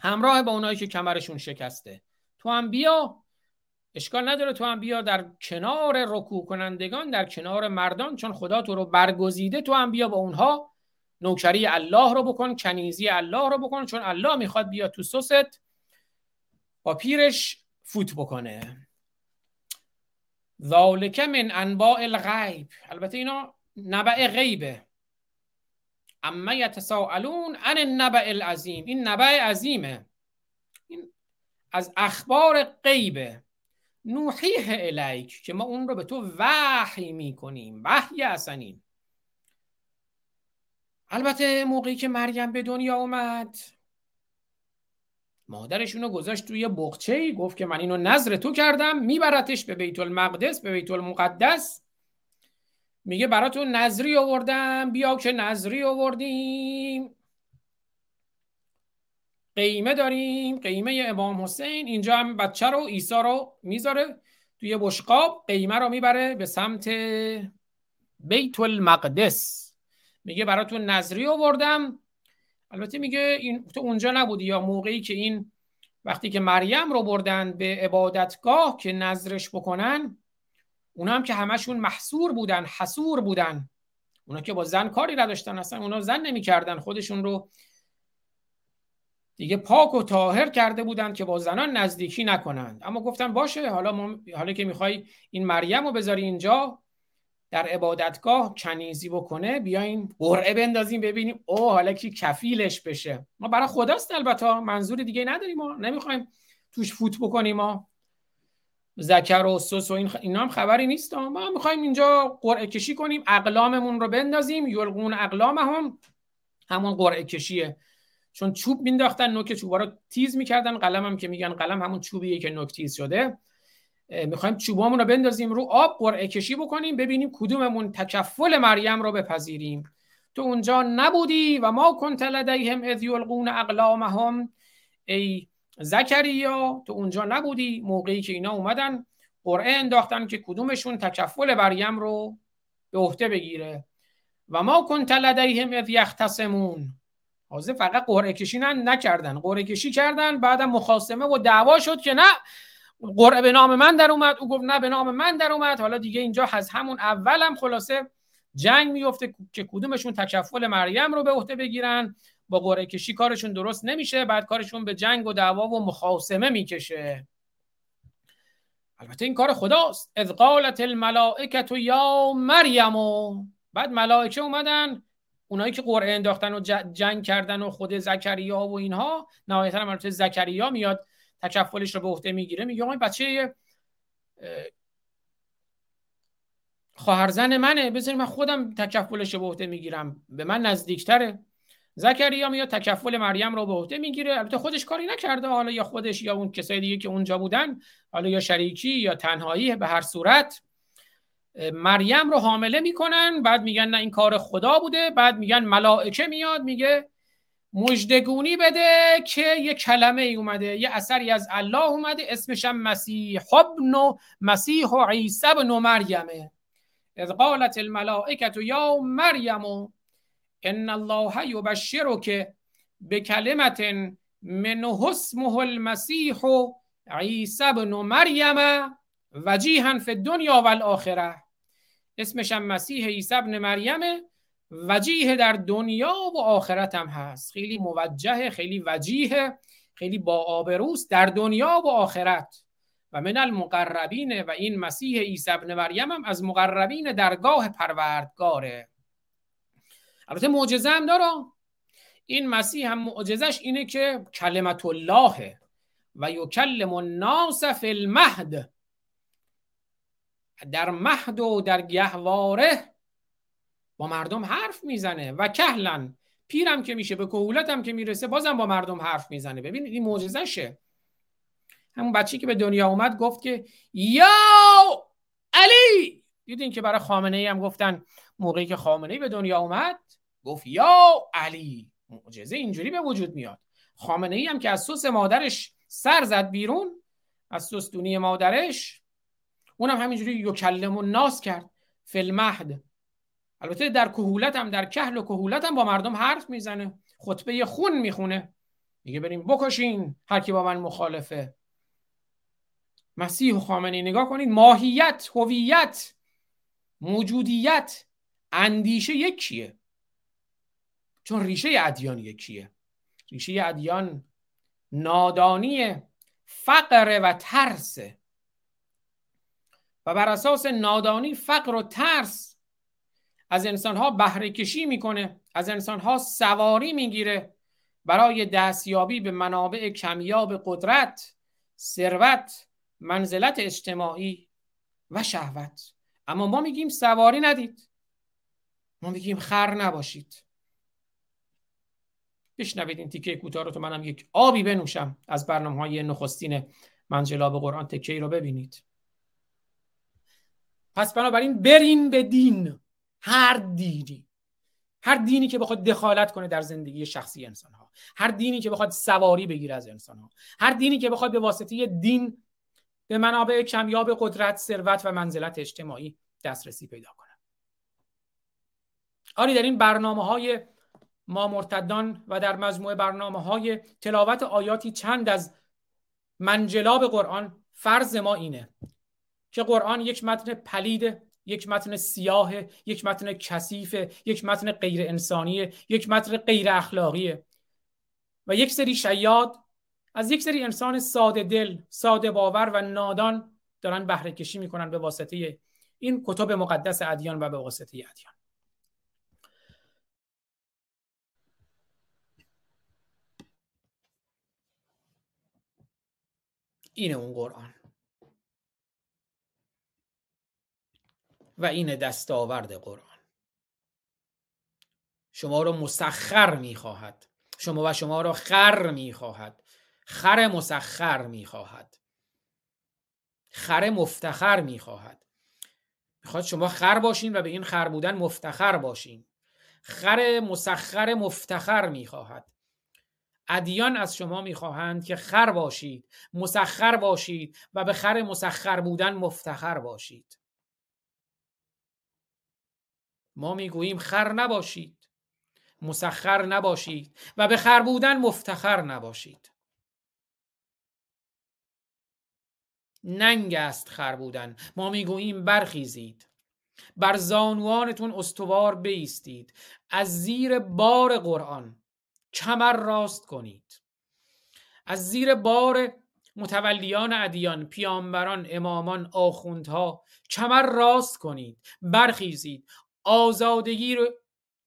همراه با اونایی که کمرشون شکسته. تو هم بیا. اشکال نداره تو هم بیا در کنار رکوع کنندگان در کنار مردان چون خدا تو رو برگزیده تو هم بیا با اونها. نوکری الله رو بکن کنیزی الله رو بکن چون الله می‌خواد بیا تو سست با پیرش فوت بکنه. ذالک من انباء الغیب. البته اینا نبع غیبه. اما یتساءلون عن النبع العظیم. این نبع عظیمه. این از اخبار غیبه. نوحیه الیک که ما اون رو به تو وحی می‌کنیم. وحی اصنیم البته موقعی که مریم به دنیا اومد مادرشون رو گذاشت توی بخچه ای گفت که من اینو نظر تو کردم میبرتش به بیت المقدس به بیت المقدس. میگه براتون نظری آوردم بیا که نظری آوردیم. قیمه داریم قیمه امام حسین. اینجا هم بچه رو عیسی رو می‌ذاره توی بشقاب. قیمه رو می‌بره به سمت بیت المقدس. میگه براتون نظری آوردم. البته میگه این تو اونجا نبودی یا موقعی که این وقتی که مریم رو بردن به عبادتگاه که نظرش بکنن اونا هم که همشون محصور بودن حسور بودن. اونا که با زن کاری نداشتن اصلا اونا زن نمی‌کردن خودشون رو دیگه پاک و طاهر کرده بودن که با زنان نزدیکی نکنند. اما گفتن باشه حالا حالا که می‌خوای این مریم رو بذاری اینجا در عبادتگاه کنیزی بکنه بیاین قرعه بندازیم ببینیم. او حالا کی کفیلش بشه. ما برای خداست البته منظور دیگه نداریم ما. نمی‌خوایم توش فوت بکنیم ما. زکر و سس و این اینا هم خبری نیست. ما می‌خوایم اینجا قرعه کشی کنیم اقلاممون رو بندازیم. یلقون اقلام هم همون قرعه کشیه. چون چوب مینداختن نوک چوبا رو تیز می‌کردن قلم هم که میگن قلم همون چوبیه که نوک تیز شده. می‌خوایم چوبامون رو بندازیم رو آب قرعه کشی بکنیم ببینیم کدوممون تکفل مریم رو بپذیریم. تو اونجا نبودی و ما کنت لدیهم اذ یلقون اقلامهم. ای زکریا تو اونجا نبودی موقعی که اینا اومدن قرعه انداختن که کدومشون تکفل مریم رو به عهده بگیره. و ما کنت لدیهم اذ یختصمون. حاضر فقط قرعه کشی نکردن. قرعه کشی کردن بعدم مخاسمه و دعوا شد که نه قرعه به نام من در اومد. او گفت نه به نام من در اومد. حالا دیگه اینجا از همون اولم خلاصه جنگ میفته که کدومشون تکفل مریم رو به عهده بگیرن. با قرعه کشی کارشون درست نمیشه. بعد کارشون به جنگ و دعوا و مخاسمه می‌کشه. البته این کار خداست. اذ قالت الملائکه یا مریم. بعد ملائکه اومدن. اونایی که قرعه انداختن و جنگ کردن و خود زکریا و اینها نهایتا البته زکریا میاد تکفلش رو به عهده می‌گیره میگه آقا بچه خواهرزن منه بذاری من خودم تکفلش رو به عهده می‌گیرم به من نزدیکتره. زکریا میاد تکفل مریم رو به عهده می‌گیره البته خودش کاری نکرده حالا یا خودش یا اون کسای دیگه که اونجا بودن حالا یا شریکی یا تنهایی به هر صورت. مریم رو حامله می‌کنن بعد میگن نه این کار خدا بوده. بعد میگن ملائکه میاد میگه مجدگونی بده که یه کلمه ای اومده یه اثری از الله اومده اسمش مسیح ابن مسیح و عیسی ابن مریمه. اذ قالت الملائکه یا مریم ان الله یبشرک بکلمت من اسمه المسیح عیسی ابن مریم وجیها فی الدنیا و اسمش هم مسیح عیسی ابن مریمه. وجیه در دنیا و آخرت هم هست. خیلی موجه خیلی وجیه خیلی با آبروست در دنیا و آخرت. و من المقربین و این مسیح عیسی ابن مریم هم از مقربین درگاه پروردگاره. البته معجزه هم داره. این مسیح هم معجزش اینه که کلمت الله و یکلم الناس فی المهد. در مهد و در گهواره با مردم حرف می‌زنه. و کهلن پیرم که میشه به کهولت هم که می‌رسه بازم با مردم حرف می‌زنه. ببینید این معجزشه همون بچه که به دنیا اومد گفت که یا علی! دیدین که برای خامنه ای هم گفتن موقعی که خامنه ای به دنیا اومد گفت یا علی! معجزه اینجوری به وجود میاد. خامنه ای هم که از سوس مادرش سر زد بیرون از سوستونی مادرش اونم همینجوری یکلم و ناس کرد فلمهد البته در کهولت هم در کهل و کهولت هم با مردم حرف می‌زنه. خطبه خون می‌خونه. میگه بریم بکشین هر کی با من مخالفه. مسیح و خامنه نگاه کنید ماهیت هویت موجودیت اندیشه یکیه چون ریشه ادیان یکیه ریشه ادیان نادانی فقر و ترسه. و بر اساس نادانی فقر و ترس از انسانها بهره کشی می‌کنه از انسانها سواری می‌گیره. برای دستیابی به منابع کمیاب قدرت ثروت منزلت اجتماعی و شهوت. اما ما میگیم سواری ندید. ما میگیم خر نباشید. بشنوید این تیکه کوتاه رو تو منم یک آبی بنوشم. از برنامه های نخستین منجلاب قرآن تکه رو ببینید. پس بنابراین برین به دین. هر دینی. هر دینی که بخواد دخالت کنه در زندگی شخصی انسان ها هر دینی که بخواد سواری بگیره از انسان ها هر دینی که بخواد به واسطه دین به منابع کمیاب قدرت ثروت و منزلت اجتماعی دسترسی پیدا کنه. آری در این برنامه های ما مرتدان و در مجموعه برنامه های تلاوت آیاتی چند از منجلاب قرآن فرض ما اینه. که قرآن یک متن پلید یک متن سیاه یک متن کثیف یک متن غیر انسانی یک متن غیر اخلاقیه. و یک سری شیاد از یک سری انسان ساده دل ساده باور و نادان دارن بهره کشی می‌کنن به واسطه این کتب مقدس ادیان و به واسطه ادیان. اینه اون قرآن. و این دستاورد قرآن. شما رو مسخر می‌خواهد. شما و شما را خر می‌خواهد. خر مسخر می‌خواهد. خر مفتخر می‌خواهد. می‌خواد شما خر باشین و به این خر بودن مفتخر باشین. خر مسخر مفتخر می‌خواهد. ادیان از شما می‌خواهند که خر باشید مسخر باشید و به خر مسخر بودن مفتخر باشید. ما می‌گوییم خر نباشید. مسخر نباشید. و به خر بودن مفتخر نباشید. ننگ است خر بودن. ما می‌گوییم برخیزید. بر زانوانتون استوار بیستید. از زیر بار قرآن کمر راست کنید. از زیر بار متولیان ادیان پیامبران امامان آخوندها کمر راست کنید. برخیزید. آزادگی رو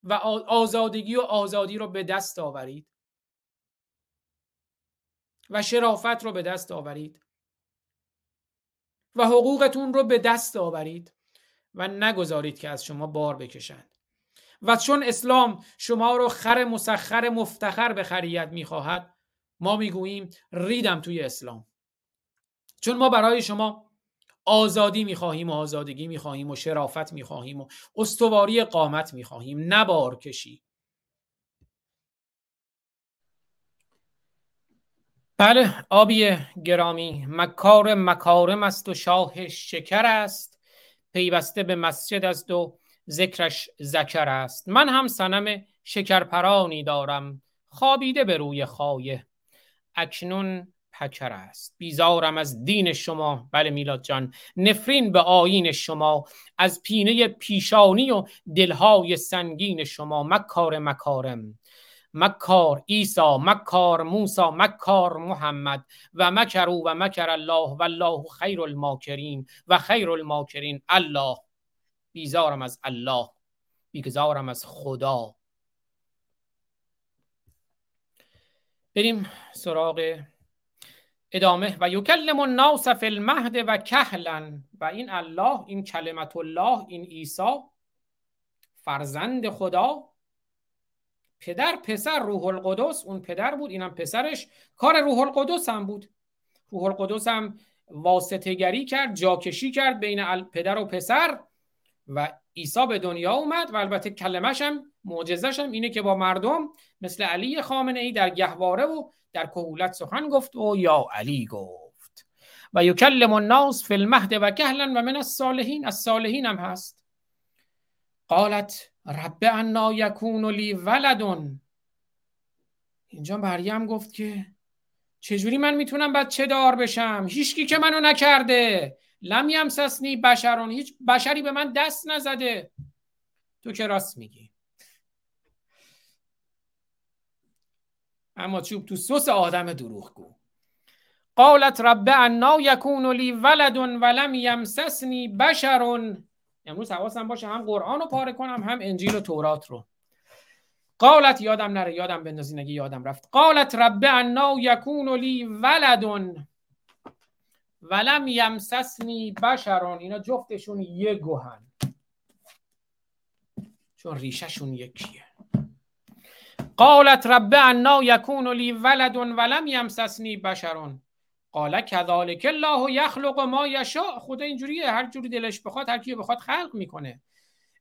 و آزادگی و آزادی رو به دست آورید. و شرافت رو به دست آورید. و حقوقتون رو به دست آورید. و نگذارید که از شما بار بکشند. و چون اسلام شما رو خر مسخر مفتخر به خریت می‌خواهد ما می‌گوییم ریدم توی اسلام. چون ما برای شما آزادی می‌خواهیم و آزادگی می‌خواهیم و شرافت می‌خواهیم و استواری قامت می‌خواهیم. نبار کشی. بله آبی گرامی مکار مکارم است و شاه شکر است. پیوسته به مسجد است و ذکرش زکر است. من هم سنم شکرپرانی دارم. خوابیده به روی خایه. اکنون پکر است. بیزارم از دین شما. بله میلاد جان. نفرین به آین شما. از پینه پیشانی و دلهای سنگین شما. مکار مکارم. مکار ایسا مکار موسا مکار محمد. و مکرو و مکر الله و الله خیر الماکرین و خیر الماکرین. الله. بیزارم از الله. بیزارم از خدا. بریم سراغ ادامه و یکلم الناس فی المهد و کهلا. و این الله این کلمت الله این عیسی فرزند خدا. پدر پسر روح القدس. اون پدر بود اینم پسرش. کار روح القدس هم بود. روح القدس هم واسطه گری کرد جاکشی کرد بین پدر و پسر. و عیسی به دنیا اومد و البته کلمش هم معجزش هم اینه که با مردم مثل علی خامنه ای در گهواره و در کهولت سخن گفت و یا علی گفت. و یکلم الناس فی المهد و کهلا و من الصالحین از صالحین هم هست. قالت رب انا یکون لی ولدون اینجا مریم گفت که چجوری من می‌تونم بچه دار بشم؟ هیچکی که منو نکرده. لم یمسسنی بشرون هیچ بشری به من دست نزده. تو که راست میگی. اما چوب تو سس آدم دروغگو. قالت رب انا یکون لی ولد ولم یمسسنی بشر امروز حواسم باشه هم قرآن رو پاره کنم هم انجیل و تورات رو. قالت یادم نره یادم بندازی نگی یادم رفت. قالت رب انا یکون لی ولد ولم یمسسنی بشرون اینا جفتشون یه گوهن. چون ریشهشون یکیه. قالت رب انا یکون لی ولد ولم یمسسنی بشرون قال کذالک الله یخلق ما یشاء. خدا اینجوریه. هر جوری دلش بخواد هر کی بخواد خلق می‌کنه.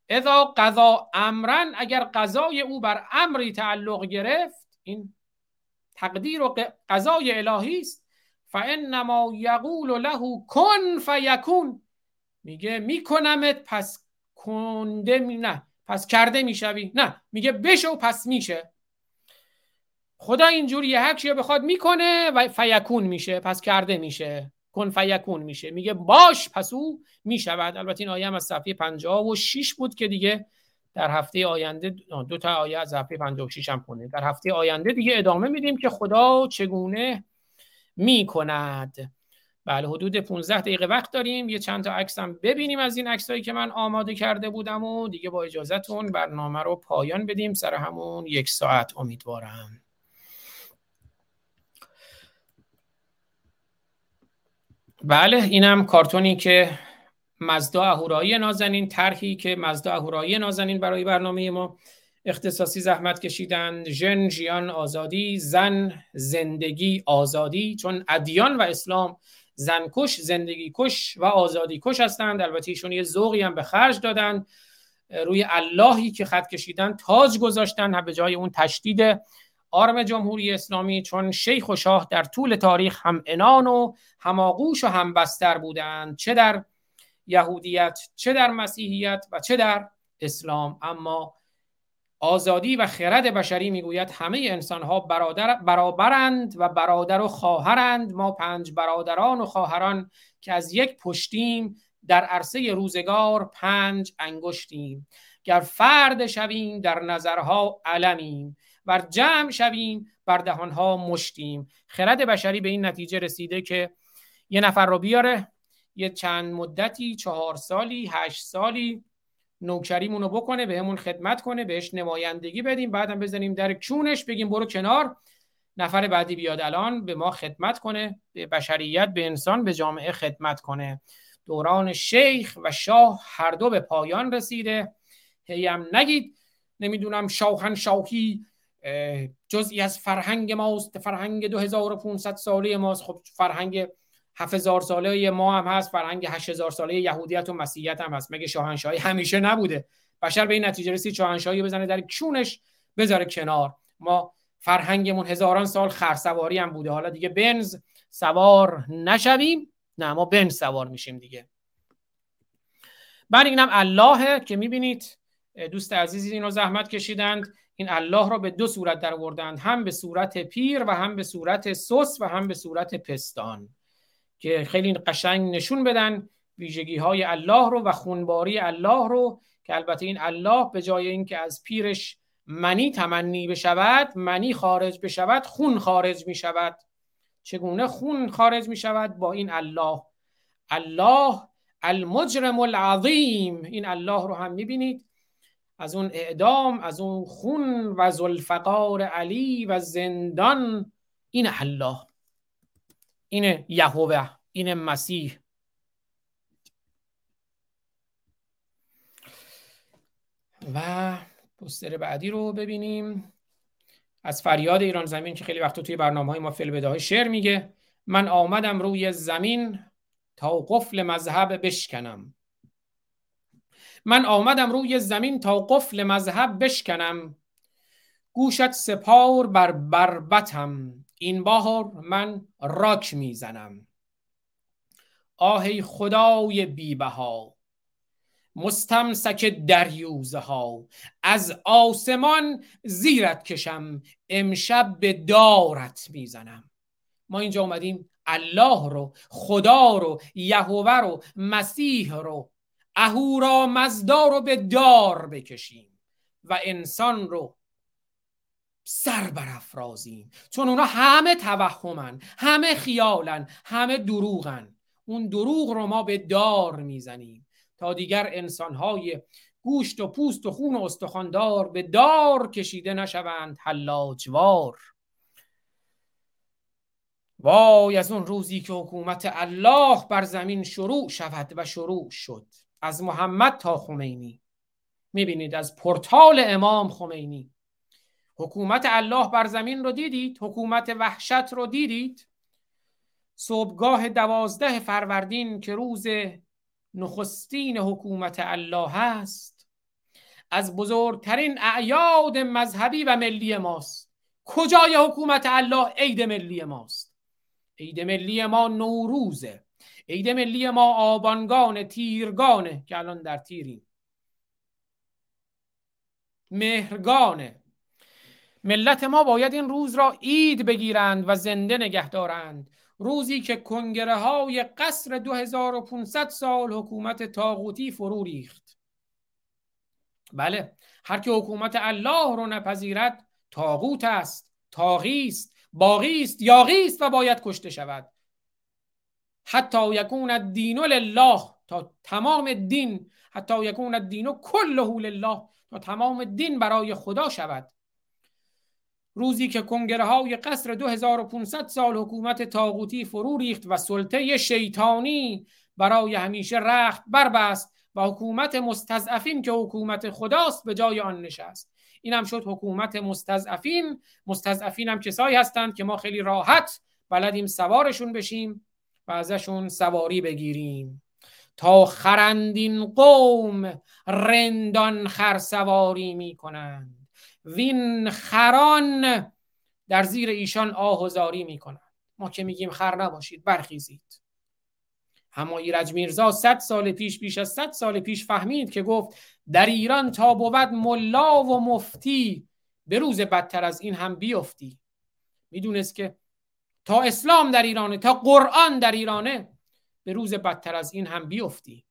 اذا قضا امرن اگر قضای او بر امری تعلق گرفت این تقدیر و قضای الهی است. فانما یقول له کن فیکون. میگه میکنمت پس کنده می نه پس کرده می‌شوی. نه میگه بشو پس میشه. خدا اینجوری هر بخواد می‌کنه و فیکون میشه پس کرده میشه. کن فیکون میشه. میگه باش پس او می‌شود. البته این آیه هم از صفحه 56 بود که دیگه در هفته آینده دو تا آیه از صفحه 56 هم کنه در هفته آینده دیگه ادامه میدیم که خدا چگونه می‌کند. بله حدود 15 دقیقه وقت داریم. یه چند تا عکس هم ببینیم از این عکسایی که من آماده کرده بودم و دیگه با اجازهتون برنامه رو پایان بدیم. سر همون یک ساعت امیدوارم. بله اینم کارتونی که مزدا اهورایی نازنین طرحی که مزدا اهورایی نازنین برای برنامه ما. اختصاصی زحمت کشیدن ژن ژیان آزادی زن زندگی آزادی چون ادیان و اسلام زنکش زندگی کش و آزادی کش هستند. البته ایشون یه ذوقی هم به خرج دادن. روی اللهی که خط کشیدن تاج گذاشتن به جای اون تشدید آرم جمهوری اسلامی چون شیخ و شاه در طول تاریخ هم انان و هماغوش و هم بستر بودند. چه در یهودیت چه در مسیحیت و چه در اسلام. اما آزادی و خرد بشری می‌گوید همه انسان ها برادر برابرند و برادر و خواهرند. ما پنج برادران و خواهران که از یک پشتیم در عرصه روزگار پنج انگشتیم. گر فرد شویم در نظرها علمیم. و جمع شویم بر دهانها مشتیم. خرد بشری به این نتیجه رسیده که یه نفر رو بیاره یه چند مدتی چهار سالی هشت سالی نوکریمون رو بکنه بهمون خدمت کنه بهش نمایندگی بدیم بعدم بزنیم در کونش بگیم برو کنار. نفر بعدی بیاد الان به ما خدمت کنه به بشریت به انسان به جامعه خدمت کنه. دوران شیخ و شاه هر دو به پایان رسیده. هیم نگید. نمی‌دونم شاهی جزئی از فرهنگ ماست. فرهنگ 2500 ساله ماست. خب فرهنگ 7000 ساله ما هم هست فرهنگ 8000 ساله یهودیت و مسیحیت هم هست. مگه شاهنشاهی همیشه نبوده؟ بشر به این نتیجه رسید شاهنشاهی بزنه در کونش بذاره کنار. ما فرهنگمون هزاران سال خرسواری هم بوده. حالا دیگه بنز سوار نشویم. نه ما بنز سوار میشیم دیگه. بعد اینم اللهه که می‌بینید دوست عزیزی اینو زحمت کشیدند. این الله را به دو صورت در هم به صورت پیر و هم به صورت سس و هم به صورت پستان. که خیلی قشنگ نشون بدن ویژگی های الله رو و خونباری الله رو که البته این الله به جای اینکه از پیرش منی تمنی بشود منی خارج بشود خون خارج می شود چگونه خون خارج می شود با این الله. الله المجرم العظیم. این الله رو هم می بینید از اون اعدام از اون خون و زلفقار علی و زندان. این الله. این یهوه این مسیح. و پوستر بعدی رو ببینیم. از فریاد ایران زمین که خیلی وقتا توی برنامه های ما فیلم های شعر میگه من آمدم روی زمین تا قفل مذهب بشکنم. من آمدم روی زمین تا قفل مذهب بشکنم گوشت سپار بر بربتم. این بار من راک می‌زنم. آهی خدای بیبها مستمسک دریوزه ها از آسمان زیرت کشم امشب به دارت می‌زنم. ما اینجا اومدیم الله رو خدا رو یهوه رو مسیح رو اهورا مزدا رو به دار بکشیم و انسان رو سر برافرازیم. چون اونا همه توهمن همه خیالن همه دروغن. اون دروغ رو ما به دار می‌زنیم تا دیگر انسانهای گوشت و پوست و خون و استخواندار به دار کشیده نشوند حلاجوار. وای از اون روزی که حکومت الله بر زمین شروع شود و شروع شد. از محمد تا خمینی. می‌بینید از پورتال امام خمینی. حکومت الله بر زمین رو دیدید؟ حکومت وحشت رو دیدید؟ صبحگاه دوازده فروردین که روز نخستین حکومت الله هست از بزرگترین اعیاد مذهبی و ملی ماست. کجای حکومت الله؟ عید ملی ماست. عید ملی ما نوروزه. عید ملی ما آبانگان تیرگانه که الان در تیریم. مهرگانه. ملت ما باید این روز را عید بگیرند و زنده نگه دارند. روزی که کنگره های قصر 2500 سال حکومت تاغوتی فرو ریخت. بله هر که حکومت الله رو نپذیرد تاغوت است تاغی است باقی است یاغی است و باید کشته شود. حتی یکون الدین لله تا تمام دین حتی یکون الدین کله لله تا تمام دین برای خدا شود. روزی که کنگره های قصر 2500 سال حکومت تاغوتی فرو ریخت و سلطه شیطانی برای همیشه رخت بربست و حکومت مستضعفین که حکومت خداست به جای آن نشست. این هم شد حکومت مستضعفین. مستضعفین هم کسایی هستند که ما خیلی راحت بلدیم سوارشون بشیم و ازشون سواری بگیریم. تا خرندین قوم رندان خرسواری می کنند وین خران در زیر ایشان آه و زاری می کنند ما که میگیم خر نباشید برخیزید. اما ایرج میرزا صد سال پیش بیش از صد سال پیش فهمید که گفت در ایران تا بود ملا و مفتی به روز بدتر از این هم بیفتی. می‌دونست که تا اسلام در ایرانه تا قرآن در ایرانه به روز بدتر از این هم بیفتی.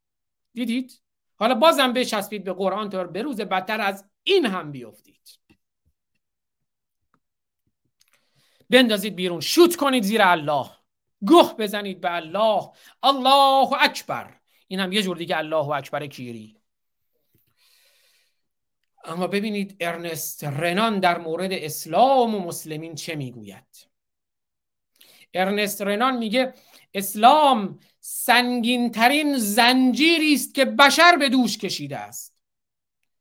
دیدید؟ حالا بازم بچسبید به قرآن تا به روز بدتر از این هم بیفتید. بندازید بیرون. شوت کنید زیر الله. گه بزنید به الله. الله اکبر. این هم یه جور دیگه الله اکبر کیری. اما ببینید ارنست رنان در مورد اسلام و مسلمین چه می‌گوید؟ ارنست رنان میگه اسلام سنگین ترین زنجیری است که بشر به دوش کشیده است.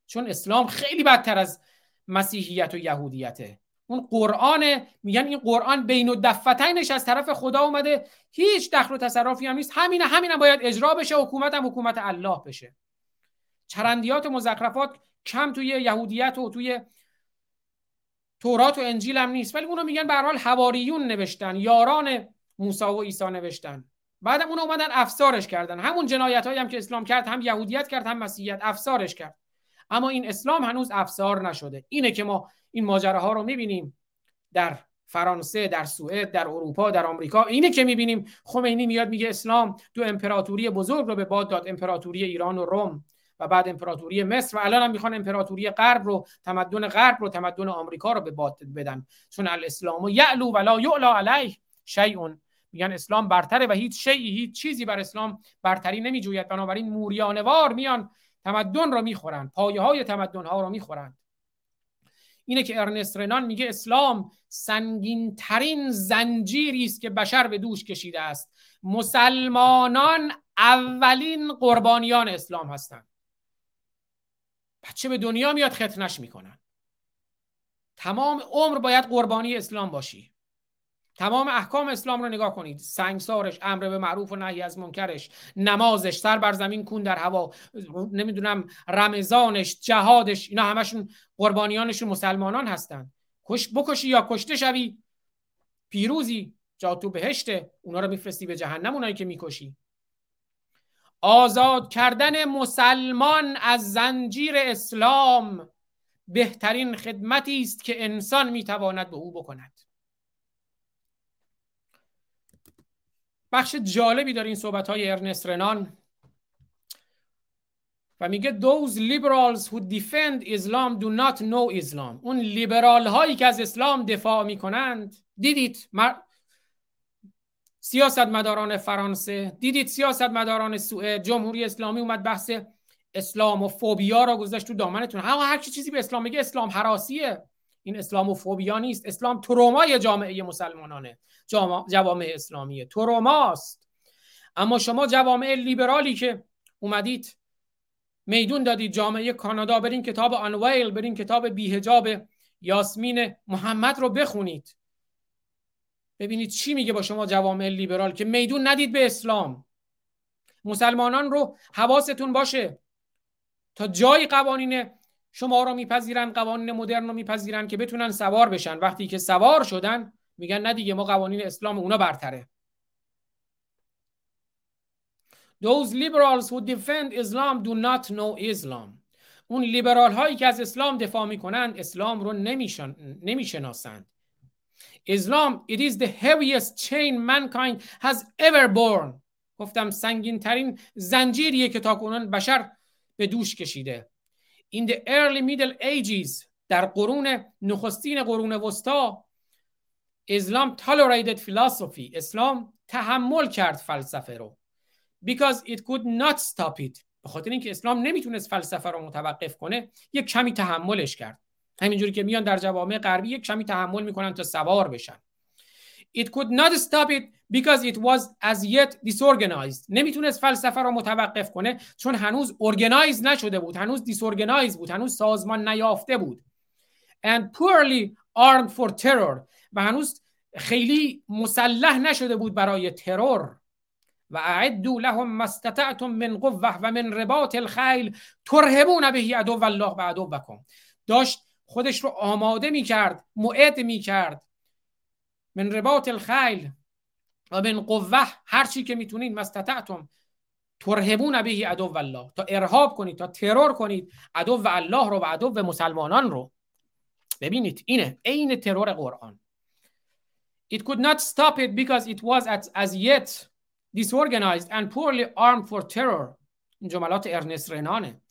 چون اسلام خیلی بدتر از مسیحیت و یهودیته. اون قرآن میگن این قرآن بین و دفتینش از طرف خدا اومده. هیچ دخل و تصرفی هم نیست. همینه همینم باید اجرا بشه حکومت هم حکومت الله بشه. چرندیات و مزخرفات کم توی یهودیت و توی تورات و انجیل هم نیست. ولی اونو میگن به حال حواریون نوشتن یاران موسی و عیسی نوشتن. بعدم اون اومدن افسارش کردن. همون جنایت هم که اسلام کرد هم یهودیت کرد هم مسیحیت افسارش کرد. اما این اسلام هنوز افسار نشده. اینه که ما این ماجراها رو می‌بینیم در فرانسه در سوئد در اروپا در آمریکا. اینه که می‌بینیم خمینی میاد میگه اسلام دو امپراتوری بزرگ رو به باد داد امپراتوری ایران و روم و بعد امپراتوری مصر و الان هم می‌خوان امپراتوری غرب رو تمدن غرب رو تمدن آمریکا رو به باد بدن. چون الاسلام یعلو ولا یعلا علیه شیء. میگن اسلام برتره و هیچ شیعی هیچ چیزی بر اسلام برتری نمیجوید. بنابراین موریانوار میان تمدن رو می‌خورن پایه های تمدن ها رو می‌خورن. اینه که ارنست رنان میگه اسلام سنگین ترین زنجیری است که بشر به دوش کشیده است. مسلمانان اولین قربانیان اسلام هستند. بچه به دنیا میاد ختنش می‌کنن. تمام عمر باید قربانی اسلام باشی. تمام احکام اسلام رو نگاه کنید. سنگسارش امر به معروف و نهی از منکرش نمازش سر بر زمین کون در هوا نمی‌دونم رمضانش جهادش اینا همشون قربانیانشون مسلمانان هستن. کش بکشی یا کشته شوی پیروزی جا تو بهشته اونا رو میفرستی به جهنم اونایی که می‌کشی. آزاد کردن مسلمان از زنجیر اسلام بهترین خدمتی است که انسان می‌تواند به او بکند. بخش جالبی داره این صحبت های ارنست رنان. و میگه those liberals who defend Islam do not know Islam. اون لیبرال هایی که از اسلام دفاع می‌کنند دیدید مر... سیاست مداران فرانسه دیدید سیاست مداران سوئد جمهوری اسلامی اومد بحث اسلام و فوبیا را گذاشت تو دامنتون. ها هر چیزی به اسلام میگه اسلام حراسیه. این اسلام و فوبیا نیست. اسلام ترومای جامعه مسلمانانه. جوامع اسلامیه تروماست. اما شما جوامع لیبرالی که اومدید میدون دادید جامعه کانادا برین کتاب آنویل برین کتاب بیهجاب یاسمین محمد رو بخونید. ببینید چی میگه با شما جوامع لیبرال که میدون ندید به اسلام. مسلمانان رو حواستون باشه. تا جای قوانین شما رو میپذیرن قوانین مدرن رو میپذیرن که بتونن سوار بشن. وقتی که سوار شدن میگن نه دیگه ما قوانین اسلام اونا برتره. Those liberals who defend Islam do not know Islam. اون لیبرال هایی که از اسلام دفاع می‌کنن اسلام رو نمیشن... نمی‌شناسند. اسلام it is the heaviest chain mankind has ever borne گفتم سنگین ترین زنجیریه که تا کنون بشر به دوش کشیده. In the early middle ages در قرون نخستین قرون وسطا اسلام tolerated philosophy اسلام تحمل کرد فلسفه رو. Because it could not stop it. به خاطر اینکه اسلام نمی‌تونست فلسفه رو متوقف کنه یک کمی تحملش کرد. همینجوری که میان در جوامع غربی یک کمی تحمل می‌کنن تا سوار بشن. It could not stop it because it was as yet disorganized. نمی‌تونست فلسفه رو متوقف کنه چون هنوز ارگنایز نشده بود هنوز دیسورگنایز بود هنوز سازمان نیافته بود. And poorly armed for terror. و هنوز خیلی مسلح نشده بود برای ترور و اعدوا لهم ما استطعتم من قوه و من رباط الخیل ترهبون به عدو الله و عدوکم. داشت خودش رو آماده می کرد معد می کرد من رباط الخیل و من قوه هر چی که می‌تونید مستطعتم. ترهبون به عدو الله تا ارهاب کنید تا ترور کنید عدو الله رو و عدو مسلمانان رو. ببینید اینه عین ترور قرآن. It could not stop it because it was as, as yet disorganized and poorly armed for terror. این جملات ارنست رنانه.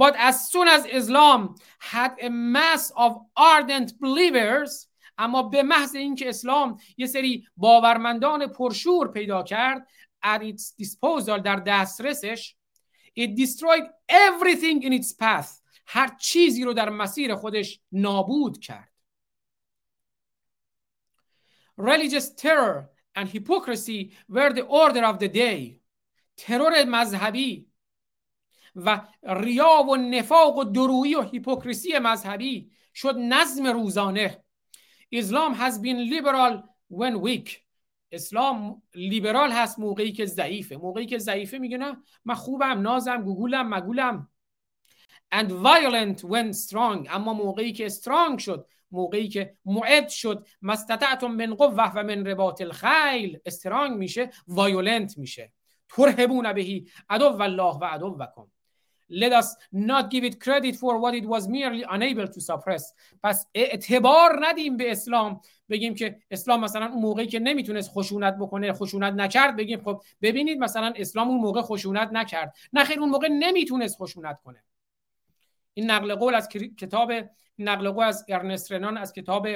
But as soon as Islam had a mass of ardent believers اما به محض اینکه اسلام یه سری باورمندان پرشور پیدا کرد at its disposal در دسترسش it destroyed everything in its path هر چیزی رو در مسیر خودش نابود کرد. Religious terror and hypocrisy were the order of the day. ترور مذهبی و ریا و نفاق و دورویی و hypocrisy مذهبی شد نظم روزانه. Islam has been liberal when weak. اسلام لیبرال هست موقعی که ضعیفه. موقعی که ضعیفه میگه نه من خوبم نازم گوگولم مگولم. And violent when strong. اما موقعی که strong شد موقعی که معد شد ما استطعتم من قوه و من رباط الخیل. strong میشه violent میشه. ترهبون بهی عدو الله و عدو وکم let us not give it credit for what it was merely unable to suppress. پس اعتبار ندیم به اسلام. بگیم که اسلام مثلا اون موقعی که نمی‌تونست خشونت بکنه خشونت نکرد بگیم خب ببینید مثلا اسلام اون موقع خشونت نکرد. نه خیر اون موقع نمی‌تونست خشونت کنه. این نقل قول از کتاب نقل قول از ارنست رنان از کتاب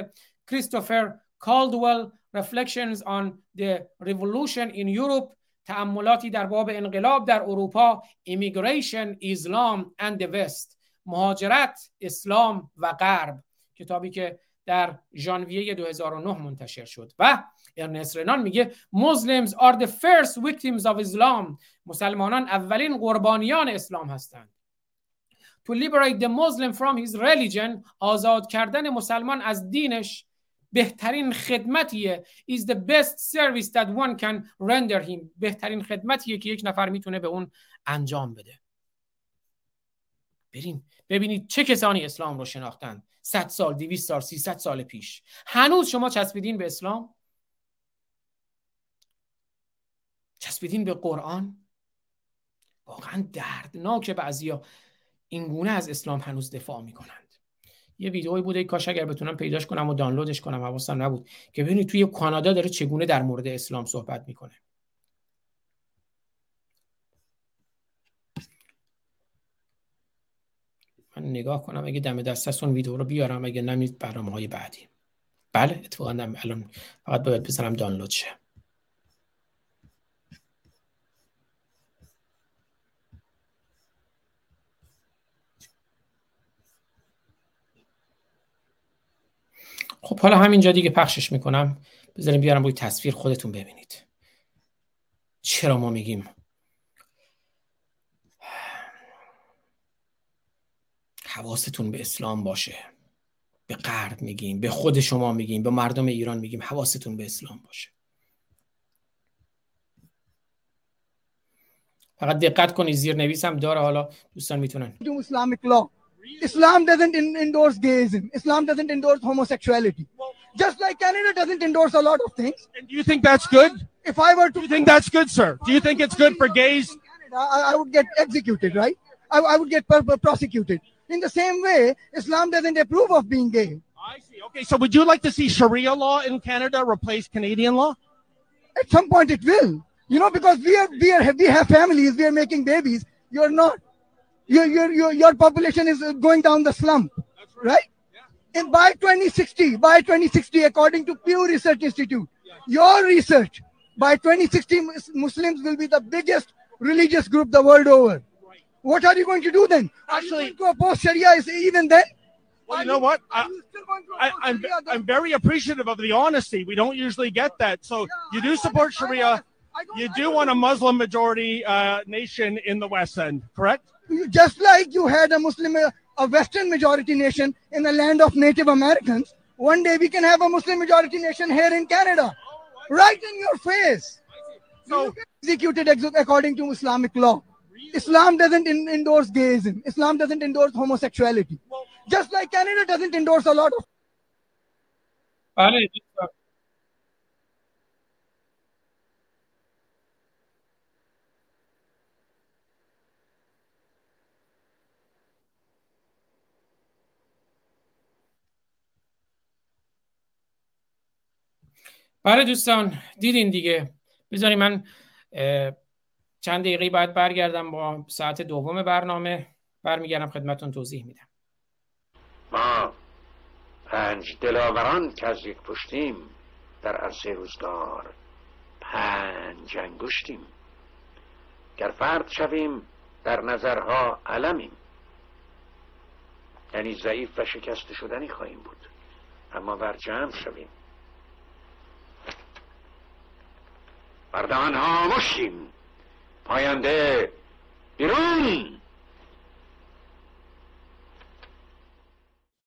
کریستوفر کالدوال Reflections on the Revolution in Europe. تأملاتی در باب انقلاب در اروپا Islam and the West مهاجرت، اسلام و غرب کتابی که در ژانویه 2009 منتشر شد. و ارنست رنان میگه Muslims are the first victims of Islam. مسلمانان اولین قربانیان اسلام هستند. To liberate the Muslim from his religion آزاد کردن مسلمان از دینش بهترین خدمتیه. Is the best service that one can render him. بهترین خدمتیه که یک نفر می‌تونه به اون انجام بده. برین ببینید چه کسانی اسلام رو شناختن. 100 سال 200 سال 300 سال پیش. هنوز شما چسبیدین به اسلام؟ چسبیدین به قرآن؟ واقعا دردناک بعضیا این گونه از اسلام هنوز دفاع می‌کنند یه ویدئویی بوده کاش اگر بتونم پیداش کنم و دانلودش کنم حواسم نبود. که ببینید توی کانادا داره چگونه در مورد اسلام صحبت می‌کنه. من نگاه کنم اگه دم دست اون ویدیو رو بیارم اگه نمید برنامه های بعدی. بله اتفاقا الان فقط باید بزنم دانلود شه. خب حالا همینجا دیگه پخشش می‌کنم. بذاریم بیارم روی تصویر خودتون ببینید. چرا ما میگیم؟ حواستون به اسلام باشه. به غرب میگیم به خود شما میگیم به مردم ایران میگیم حواستون به اسلام باشه. فقط دقت کنید زیر نویسم داره حالا دوستان می‌تونن. Islam doesn't endorse gayism. Islam doesn't endorse homosexuality. Just like Canada doesn't endorse a lot of things. And do you think that's good? If I were to. Do you think that's good, sir? Do you think it's good for gays? Canada, I, I, would get executed, right? I, I would get prosecuted. In the same way, Islam doesn't approve of being gay. I see. Okay, so would you like to see Sharia law in Canada replace Canadian law? At some point, it will. You know, because we are we are we have families, we are making babies. You're not your, your, your, your population is going down the slump, right? right? Yeah. And by 2060, by 2060, according to Pew Research Institute, yeah. your research, by 2060, Muslims will be the biggest religious group the world over. Right. What are you going to do then? Actually, are you going to oppose Sharia is even then? Well, you know what? I, am I'm, I'm very appreciative of the honesty. We don't usually get that. So yeah, you do support Sharia. You do want a Muslim majority uh, nation in the West End, correct? Just like you had a Muslim, a Western majority nation in the land of Native Americans, one day we can have a Muslim majority nation here in Canada, right in your face. So executed according to Islamic law. Islam doesn't endorse gayism. Islam doesn't endorse homosexuality. Just like Canada doesn't endorse a lot of. بله دوستان دیدین دیگه. بذاری من چند دقیقه باید برگردم با ساعت دوم برنامه. برمیگردم خدمتون توضیح میدم. ما پنج دلاوران که از یک پشتیم. در عرصه روزگار پنج انگشتیم. گر فرد شویم در نظرها علمیم. یعنی ضعیف و شکست شدنی خواهیم بود. اما بر جمع شویم بردان ها مشیم پاینده بیرون.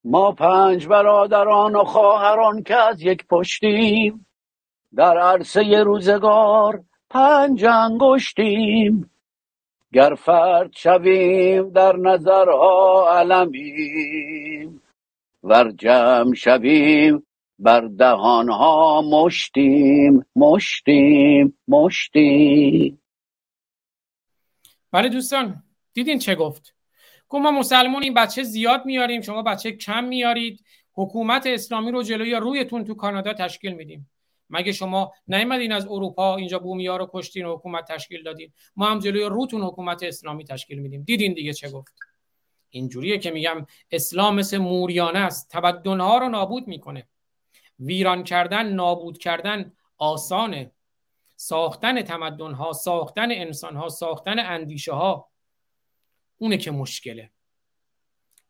ما پنج برادران و خواهران که از یک پشتیم در عرصه روزگار پنج انگشتیم. گر فرد شویم در نظرها علمیم ور جمع شویم بر دهانها مشتیم مشتیم مشتیم. بله دوستان دیدین چه گفت؟ گفت ما مسلمون این بچه زیاد میاریم شما بچه کم میارید. حکومت اسلامی رو جلوی رویتون تو کانادا تشکیل میدیم. مگه شما نیومدین از اروپا اینجا بومیا رو کشتین و حکومت تشکیل دادین؟ ما هم جلوی روتون حکومت اسلامی تشکیل میدیم. دیدین دیگه چه گفت؟ اینجوریه که میگم اسلام مثل موریانه است. تمدنها رو نابود می‌کنه. ویران کردن نابود کردن آسانه. ساختن تمدنها ساختن انسانها ساختن اندیشه ها اونه که مشکله.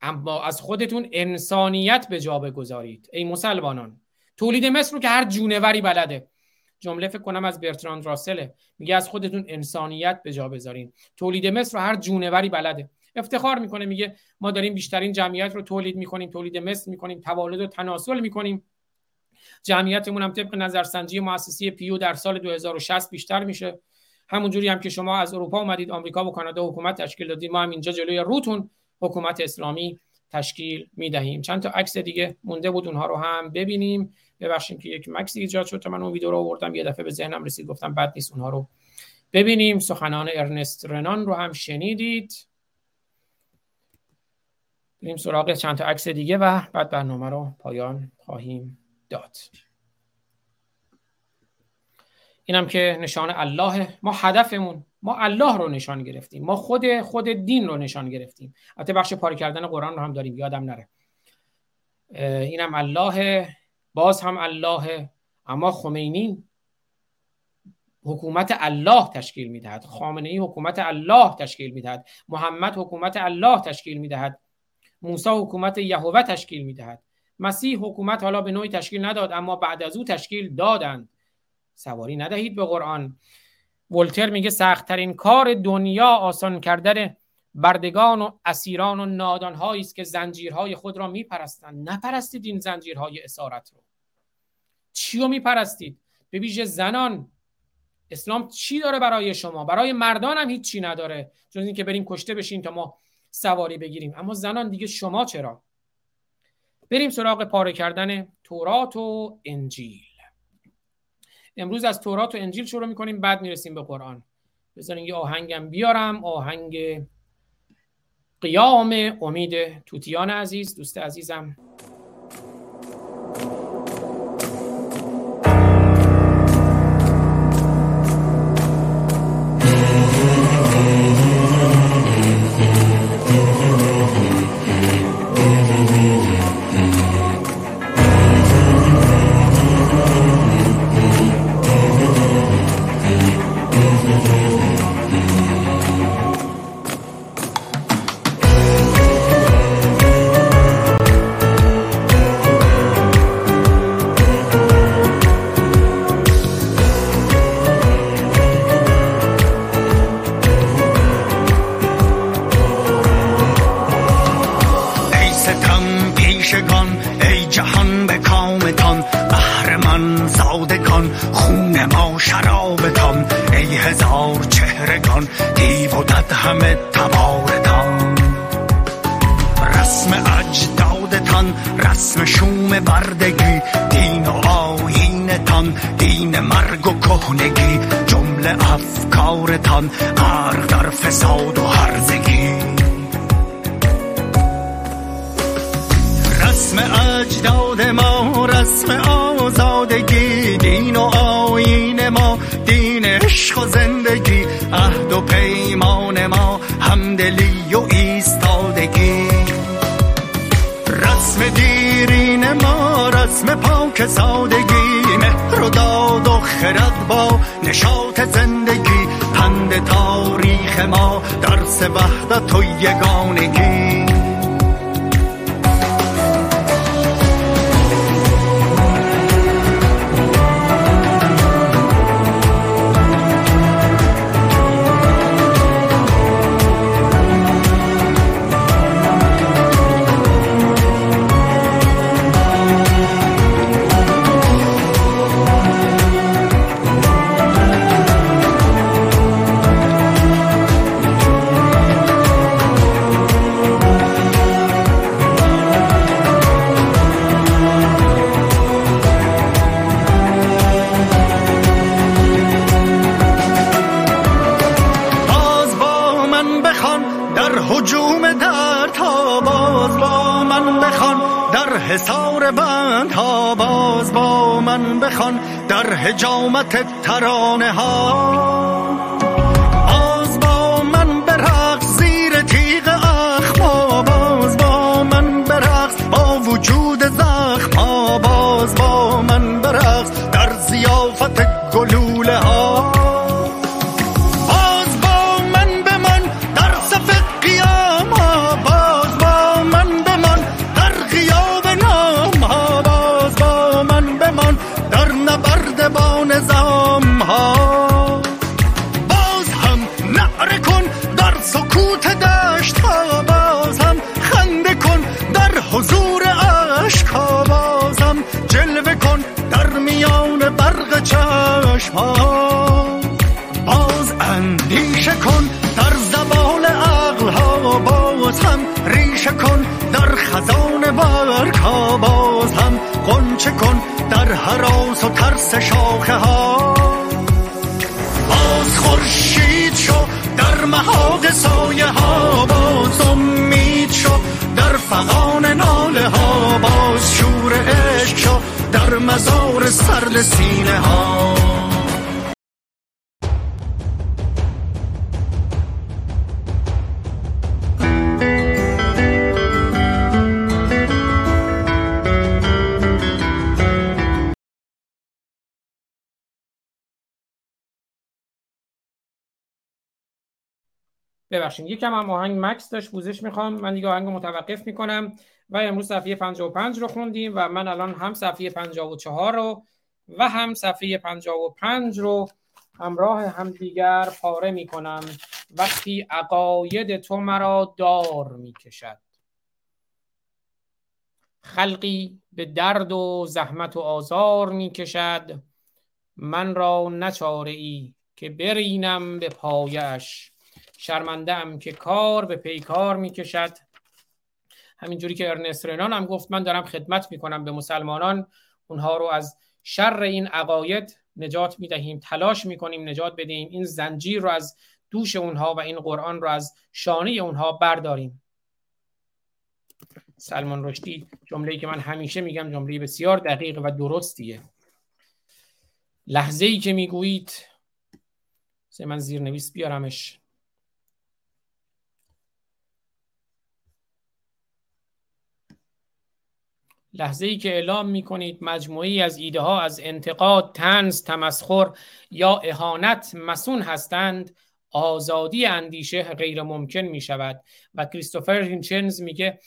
اما از خودتون انسانیت به جا بگذارید. ای مسلمانان تولید مصر رو که هر جونوری بلده. جمله فکر کنم از برتراند راسله میگه از خودتون انسانیت به جا بذارین. تولید مصر رو هر جونوری بلده. افتخار می‌کنه میگه ما داریم بیشترین جمعیت رو تولید می‌کنیم تولید مثل می‌کنیم توالد و تناسل می‌کنیم. جمعیتمون هم طبق نظرسنجی مؤسسه پیو در سال 2060 بیشتر میشه. همونجوری هم که شما از اروپا اومدید آمریکا و کانادا حکومت تشکیل دادید. ما هم اینجا جلوی روتون حکومت اسلامی تشکیل می‌دهیم. چند تا عکس دیگه مونده بود اونها رو هم ببینیم. ببخشید که یک مکسی ایجاد شد تا من اون ویدیو رو آوردم یه دفعه به ذهنم رسید گفتم بد نیست اونها رو ببینیم. سخنان ارنست رنان رو هم شنیدید. بریم سراغ چند تا عکس دیگه و بعد برنامه رو پایان خواهیم داد. اینم که نشان الله. ما هدفمون ما الله رو نشان گرفتیم. ما خود خود دین رو نشان گرفتیم. البته بخش پاره کردن قرآن رو هم داریم یادم نره. اینم الله باز هم الله. اما خمینی حکومت الله تشکیل می‌دهد. خامنه ای حکومت الله تشکیل می‌دهد. محمد حکومت الله تشکیل می‌دهد. موسی حکومت یهوه تشکیل می‌دهد. مسیح حکومت حالا به نوعی تشکیل نداد اما بعد از او تشکیل دادند. سواری ندهید به قرآن. ولتر میگه سختترین کار دنیا آسان کردن بردگان و اسیران و نادان است که زنجیرهای خود را میپرستند. نپرستید این زنجیرهای اسارت رو. چی رو میپرستید؟ به ویژه زنان. اسلام چی داره برای شما؟ برای مردان هم هیچ چی نداره. جز اینکه بریم کشته بشین تا ما سواری بگیریم. اما زنان دیگه شما چرا؟ بریم سراغ پاره کردن تورات و انجیل. امروز از تورات و انجیل شروع می‌کنیم بعد می‌رسیم به قرآن. بذارین یه آهنگم بیارم. آهنگ قیام امید توتیان عزیز دوست عزیزم. حسار بند ها باز با من بخوان در هجامت ترانه ها باز هم قنچه کن در حراس و ترس شاخه ها. باز خورشید شو در محاق سایه ها باز امید شو در فغان ناله ها باز شور عشق شو در مزار سرد سینه ها. ببخشید یکم هم آهنگ مکس داشت پوزش می‌خوام. من دیگه آهنگ متوقف می‌کنم و امروز صفحه 55 رو خوندیم و من الان هم صفحه 54 رو و هم صفحه 55 رو همراه هم دیگر پاره می‌کنم. وقتی عقاید تو مرا دار می‌کشد. خلقی به درد و زحمت و آزار می‌کشد. من را نچاره ای که برینم به پایش. شرمنده ام که کار به پیکار می‌کشد. همینجوری که ارنست رنان هم گفت من دارم خدمت می‌کنم به مسلمانان. اونها رو از شر این عقاید نجات می‌دهیم تلاش می‌کنیم نجات بدهیم این زنجیر رو از دوش اونها و این قرآن رو از شانه اونها برداریم. سلمان رشدی جمله‌ای که من همیشه میگم جمله بسیار دقیق و درستیه. لحظه ای که می‌گویید من زیرنویس بیارمش. لحظه ای که اعلام می کنید مجموعی از ایده ها از انتقاد، تنز، تمسخر یا اهانت مسون هستند آزادی اندیشه غیر ممکن می شود و کریستوفر هیچنز میگه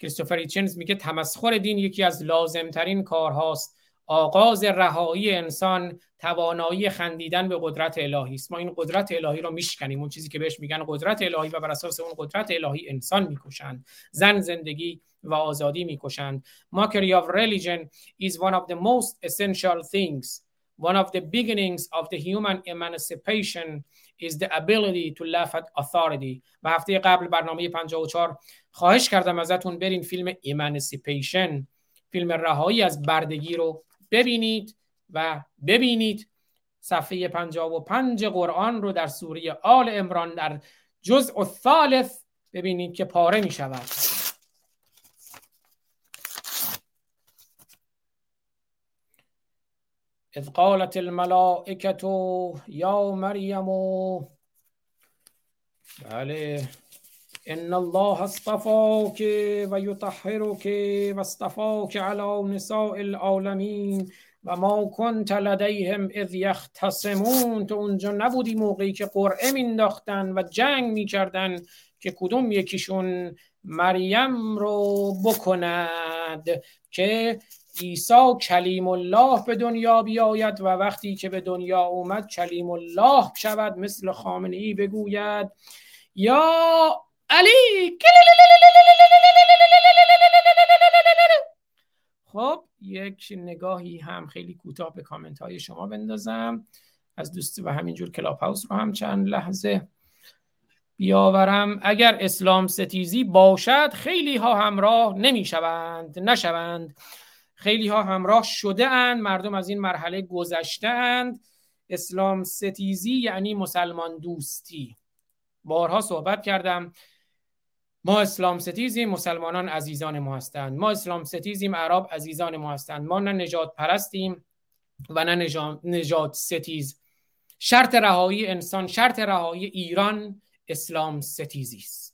کریستوفر هیچنز میگه تمسخر دین یکی از لازمترین کارهاست. آغاز رهایی انسان توانایی خندیدن به قدرت الهی است. ما این قدرت الهی رو میشکنیم. اون چیزی که بهش میگن قدرت الهی و بر اساس اون قدرت الهی انسان می‌کشند. زن زندگی و آزادی می‌کشند. Mockery of religion is one of the most essential things. One of the beginnings of the human emancipation is the ability to laugh at authority. و هفته قبل برنامه 54 خواهش کردم ازتون برین فیلم emancipation. فیلم رهایی از بردگی رو ببینید و ببینید. صفحه 55 قرآن رو در سوره آل امران در جزء الثالث ببینید که پاره می شود اذ قالت الملائکه یا مریم بله ان الله اصطفاك و یطهرك و اصطفاك على نساء العالمین و ما کنت لدیهم اذ یختصمون تو اونجا نبودی موقعی که قرعه مینداختن و جنگ می‌کردن که کدوم یکیشون مریم رو بکند که عیسی کلیم الله به دنیا بیاید و وقتی که به دنیا اومد کلیم الله شود مثل خامنه ای بگوید یا علی! خب یک نگاهی هم خیلی کوتاه به کامنت های شما بندازم. از دوست و همینجور Clubhouse رو هم چند لحظه بیاورم. اگر اسلام ستیزی باشد خیلی ها همراه نمی شوند نشوند. خیلی ها همراه شده اند مردم از این مرحله گذشته اند اسلام ستیزی یعنی مسلمان دوستی. بارها صحبت کردم. ما اسلام ستیزیم مسلمانان عزیزان ما هستند. ما اسلام ستیزیم عرب عزیزان ما هستند. ما نه نژاد پرستیم و نه نژاد ستیز. شرط رهایی انسان شرط رهایی ایران اسلام ستیزی است.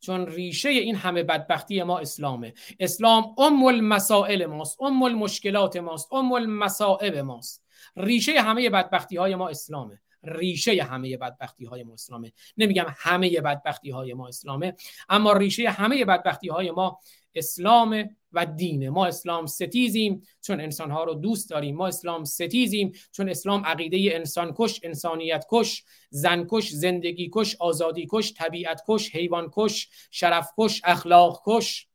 چون ریشه این همه بدبختی ما اسلامه. اسلام ام المسائل ماست ام المشکلات ماست ام المصائب ماست. ریشه همه بدبختی های ما اسلامه. ریشه همه بدبختی های ما اسلامه. نمیگم همه بدبختی های ما اسلامه اما ریشه همه بدبختی های ما اسلام و دینه ما اسلام ستیزیم چون انسانها رو دوست داریم. ما اسلام ستیزیم چون اسلام عقیده انسان کش انسانیت کش زن کش زندگی کش آزادی کش طبیعت کش حیوان کش شرف کش اخلاق کش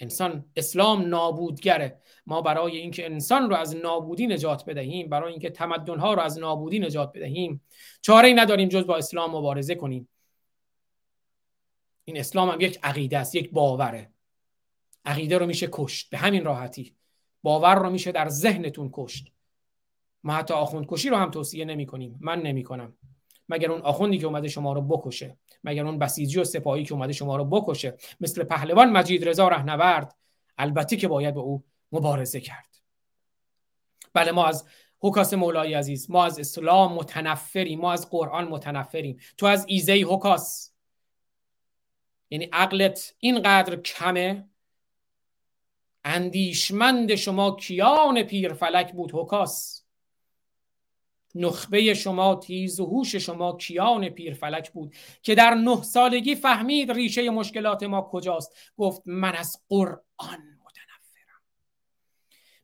انسان اسلام نابودگره. ما برای اینکه انسان رو از نابودی نجات بدهیم برای اینکه تمدن ها رو از نابودی نجات بدهیم چاره ای نداریم جز با اسلام مبارزه کنیم. این اسلام هم یک عقیده است یک باوره. عقیده رو میشه کشت به همین راحتی. باور رو میشه در ذهنتون کشت. ما حتی آخوند کشی رو هم توصیه نمی کنیم من نمی کنم مگر اون آخوندی که اومده شما رو بکشه. مگر اون بسیجی و سپاهی که اومده شما رو بکشه. مثل پهلوان مجید رضا رهنورد. البته که باید به او مبارزه کرد. بله ما از حکاس مولای عزیز ما از اسلام متنفریم ما از قرآن متنفریم. تو از ایزه حکاس. یعنی عقلت اینقدر کمه اندیشمند شما کیان پیر فلک بود حکاس. نخبه شما تیز و هوش شما کیان پیر فلک بود. که در نه سالگی فهمید ریشه مشکلات ما کجاست. گفت من از قرآن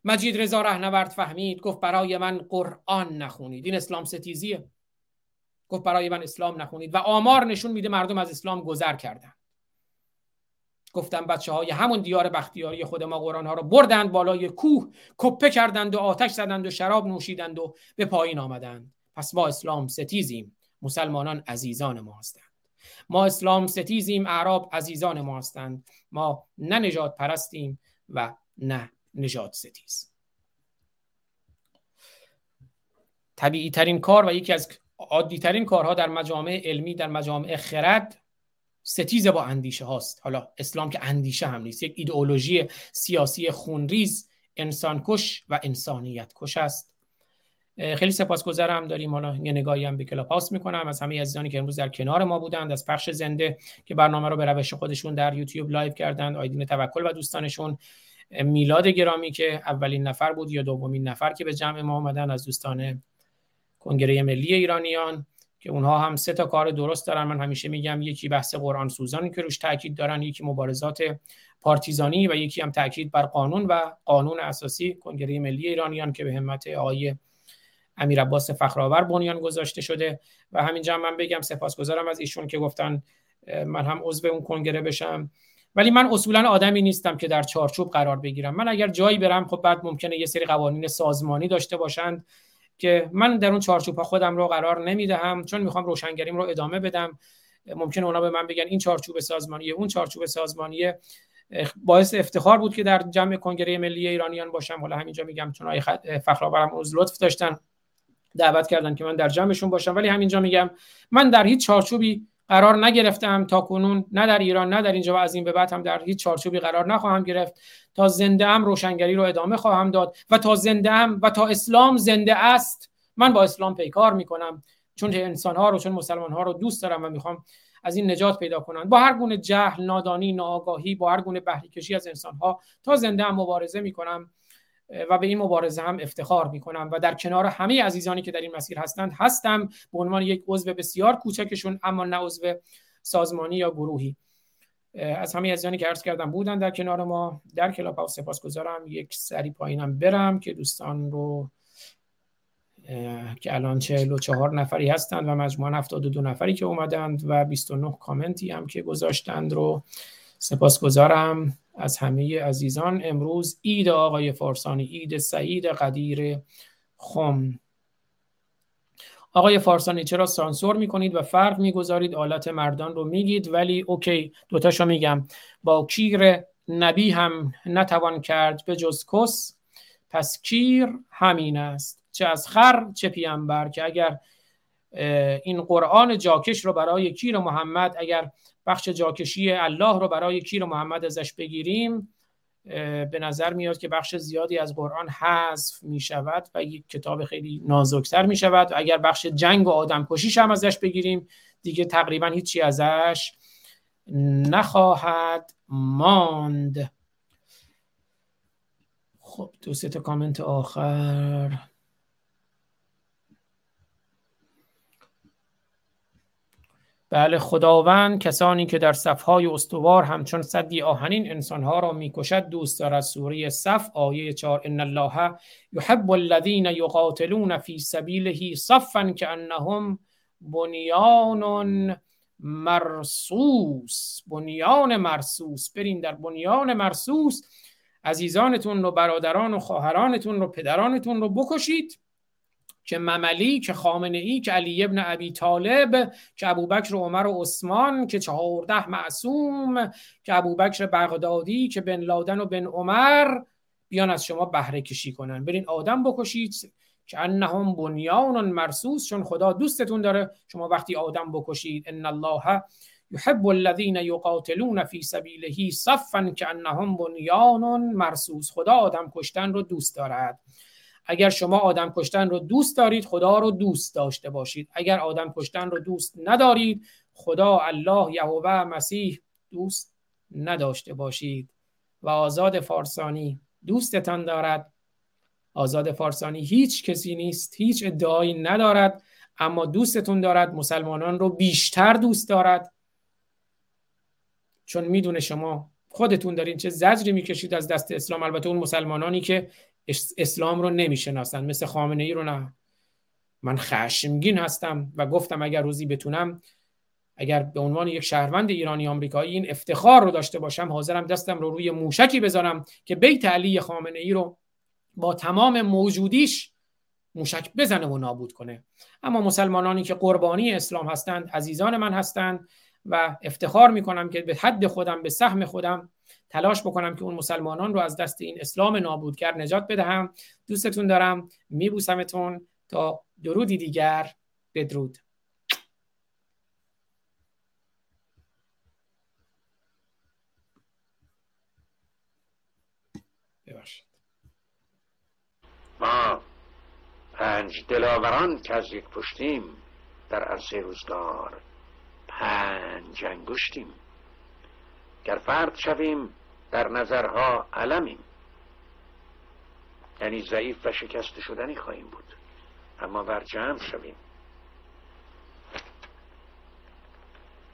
مجید رضا رهنورد فهمید گفت برای من قرآن نخونید. این اسلام ستیزیه. گفت برای من اسلام نخونید. و آمار نشون میده مردم از اسلام گذر کردن. گفتم بچه های همون دیار بختیاری خود ما قرآن ها رو بردند بالای کوه کپه کردند و آتش زدند و شراب نوشیدند و به پایین آمدند. پس ما اسلام ستیزیم. مسلمانان عزیزان ما هستند. ما اسلام ستیزیم اعراب عزیزان ما هستند. ما نه نژاد پرستیم و نه نژاد ستیز. طبیعی ترین کار و یکی از عادی ترین کارها در مجامع علمی در مجامع خرد ستیز با اندیشه هاست. حالا اسلام که اندیشه هم نیست یک ایدئولوژی سیاسی خونریز انسانکش و انسانیت کش است خیلی سپاسگزارم. داریم حالا یه نگاهی هم به Clubhouse می‌کنم. از همه عزیزانی که امروز در کنار ما بودند از پخش زنده که برنامه رو به روش خودشون در YouTube live کردند آیدین توکل و دوستانشون. میلاد گرامی که اولین نفر بود یا دومین نفر که به جمع ما آمدن از دوستان کنگره ملی ایرانیان. که اونها هم سه تا کار درست دارن. من همیشه میگم یکی بحث قرآن سوزانی که روش تاکید دارن یکی مبارزات پارتیزانی و یکی هم تاکید بر قانون و قانون اساسی کنگره ملی ایرانیان که به همت آقای امیر عباس فخرآور بنیان گذاشته شده. و همینجا من بگم سپاسگزارم از ایشون که گفتن من هم عضو اون کنگره بشم. ولی من اصولا آدمی نیستم که در چارچوب قرار بگیرم. من اگر جایی برم خب بعد ممکنه یه سری قوانین سازمانی داشته باشند. که من در اون چارچوب خودم رو قرار نمی‌دهم چون می‌خوام روشنگریم رو ادامه بدم. ممکنه اونا به من بگن این چارچوب سازمانیه اون چارچوب سازمانیه. باعث افتخار بود که در جمع کنگره ملی ایرانیان باشم. حالا همینجا میگم چون آقای فخرآورم از لطف داشتن دعوت کردن که من در جمعشون باشم. ولی همینجا میگم من در هیچ چارچوبی قرار نگرفتم. تا کنون نه در ایران نه در اینجا و از این به بعد هم در هیچ چارچوبی قرار نخواهم گرفت. تا زنده ام روشنگری رو ادامه خواهم داد و تا زنده ام و تا اسلام زنده است من با اسلام پیکار می‌کنم. چون انسان ها رو چون مسلمان ها رو دوست دارم و می‌خوام از این نجات پیدا کنن. با هر گونه جهل نادانی ناآگاهی با هر گونه بهره کشی از انسان ها تا زنده ام مبارزه می‌کنم. و به این مبارزه هم افتخار می کنم و در کنار همه عزیزانی که در این مسیر هستند هستم به عنوان یک عضو بسیار کوچکشون اما نه عضو سازمانی یا گروهی. از همه عزیزانی که عرض کردم بودن در کنار ما در کلاب ها سپاسگزارم. یک سری پایینم برم که دوستان رو که الان 44 نفری هستند و مجموعا 72 نفری که اومدند و 29 کامنتی هم که گذاشتند رو سپاسگزارم. از همه عزیزان. امروز عید آقای فارسانی عید سعید قدیر خم. آقای فارسانی چرا سانسور می‌کنید و فرق می‌گذارید؟ آلت مردان رو میگید ولی اوکی دوتاشو میگم. با کیر نبی هم نتوان کرد به جز کس. پس کیر همین است چه از خر چه پیامبر که اگر این قرآن جاکش رو برای کیر محمد اگر بخش جاکشی الله رو برای کیر محمد ازش بگیریم؟ به نظر میاد که بخش زیادی از قرآن حذف می شود و یک کتاب خیلی نازکتر می شود و اگر بخش جنگ و آدم کشیش هم ازش بگیریم دیگه تقریبا هیچی ازش نخواهد ماند. خب دو سه تا کامنت آخر. بله خداوند کسانی که در صفهای استوار همچون صدی آهنین انسانها را می‌کشد دوست دارد. سوره صف آیه 4 ان الله یحب الذین یقاتلون فی سبیله صفا کانهم بنیان مرسوس بنیان مرسوس برین در بنیان مرسوس عزیزانتون رو برادران و خواهرانتون رو پدرانتون رو بکشید. که مملی که خامنه ای که علی ابن ابی طالب که ابوبکر و عمر و عثمان که چهارده معصوم که ابوبکر بغدادی که بن لادن و بن عمر بیان از شما بهره کشی کنن. برین آدم بکشید که انهم بنیان مرسوس چون خدا دوستتون داره. شما وقتی آدم بکشید ان الله یحب الذین یقاتلون فی سبیله صفا کانهم بنیان مرسوس خدا آدم کشتن رو دوست دارد. اگر شما آدم کشتن رو دوست دارید خدا رو دوست داشته باشید. اگر آدم کشتن رو دوست ندارید خدا الله یهوه مسیح دوست نداشته باشید. و آزاد فارسانی دوستتان دارد. آزاد فارسانی هیچ کسی نیست هیچ ادعایی ندارد اما دوستتون دارد مسلمانان رو بیشتر دوست دارد. چون می‌دونه شما خودتون دارین چه زجری می‌کشید از دست اسلام. البته اون مسلمانانی که اسلام رو نمی‌شناسن. مثل خامنه ای رو نه. من خشمگین هستم و گفتم اگر روزی بتونم اگر به عنوان یک شهروند ایرانی آمریکایی این افتخار رو داشته باشم حاضرم دستم رو روی موشکی بذارم که بیت علی خامنه ای رو با تمام موجودیش موشک بزنه و نابود کنه. اما مسلمانانی که قربانی اسلام هستند عزیزان من هستند و افتخار می‌کنم که به حد خودم به سهم خودم تلاش بکنم که اون مسلمانان رو از دست این اسلام نابودگر نجات بدهم. دوستتون دارم. میبوسمتون تا درودی دیگر. بدرود. ببخشید. ما پنج دلاوران که از یک پشتیم در عرصه روزگار پنج انگشتیم. گر فرد شویم در نظرها علمیم. یعنی ضعیف و شکست شدنی خواهیم بود. اما بر جمع شویم.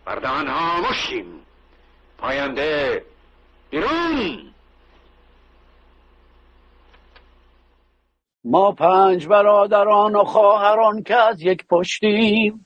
بردان مشیم. پاینده بیرون. ما پنج برادران و خواهران که از یک پشتیم.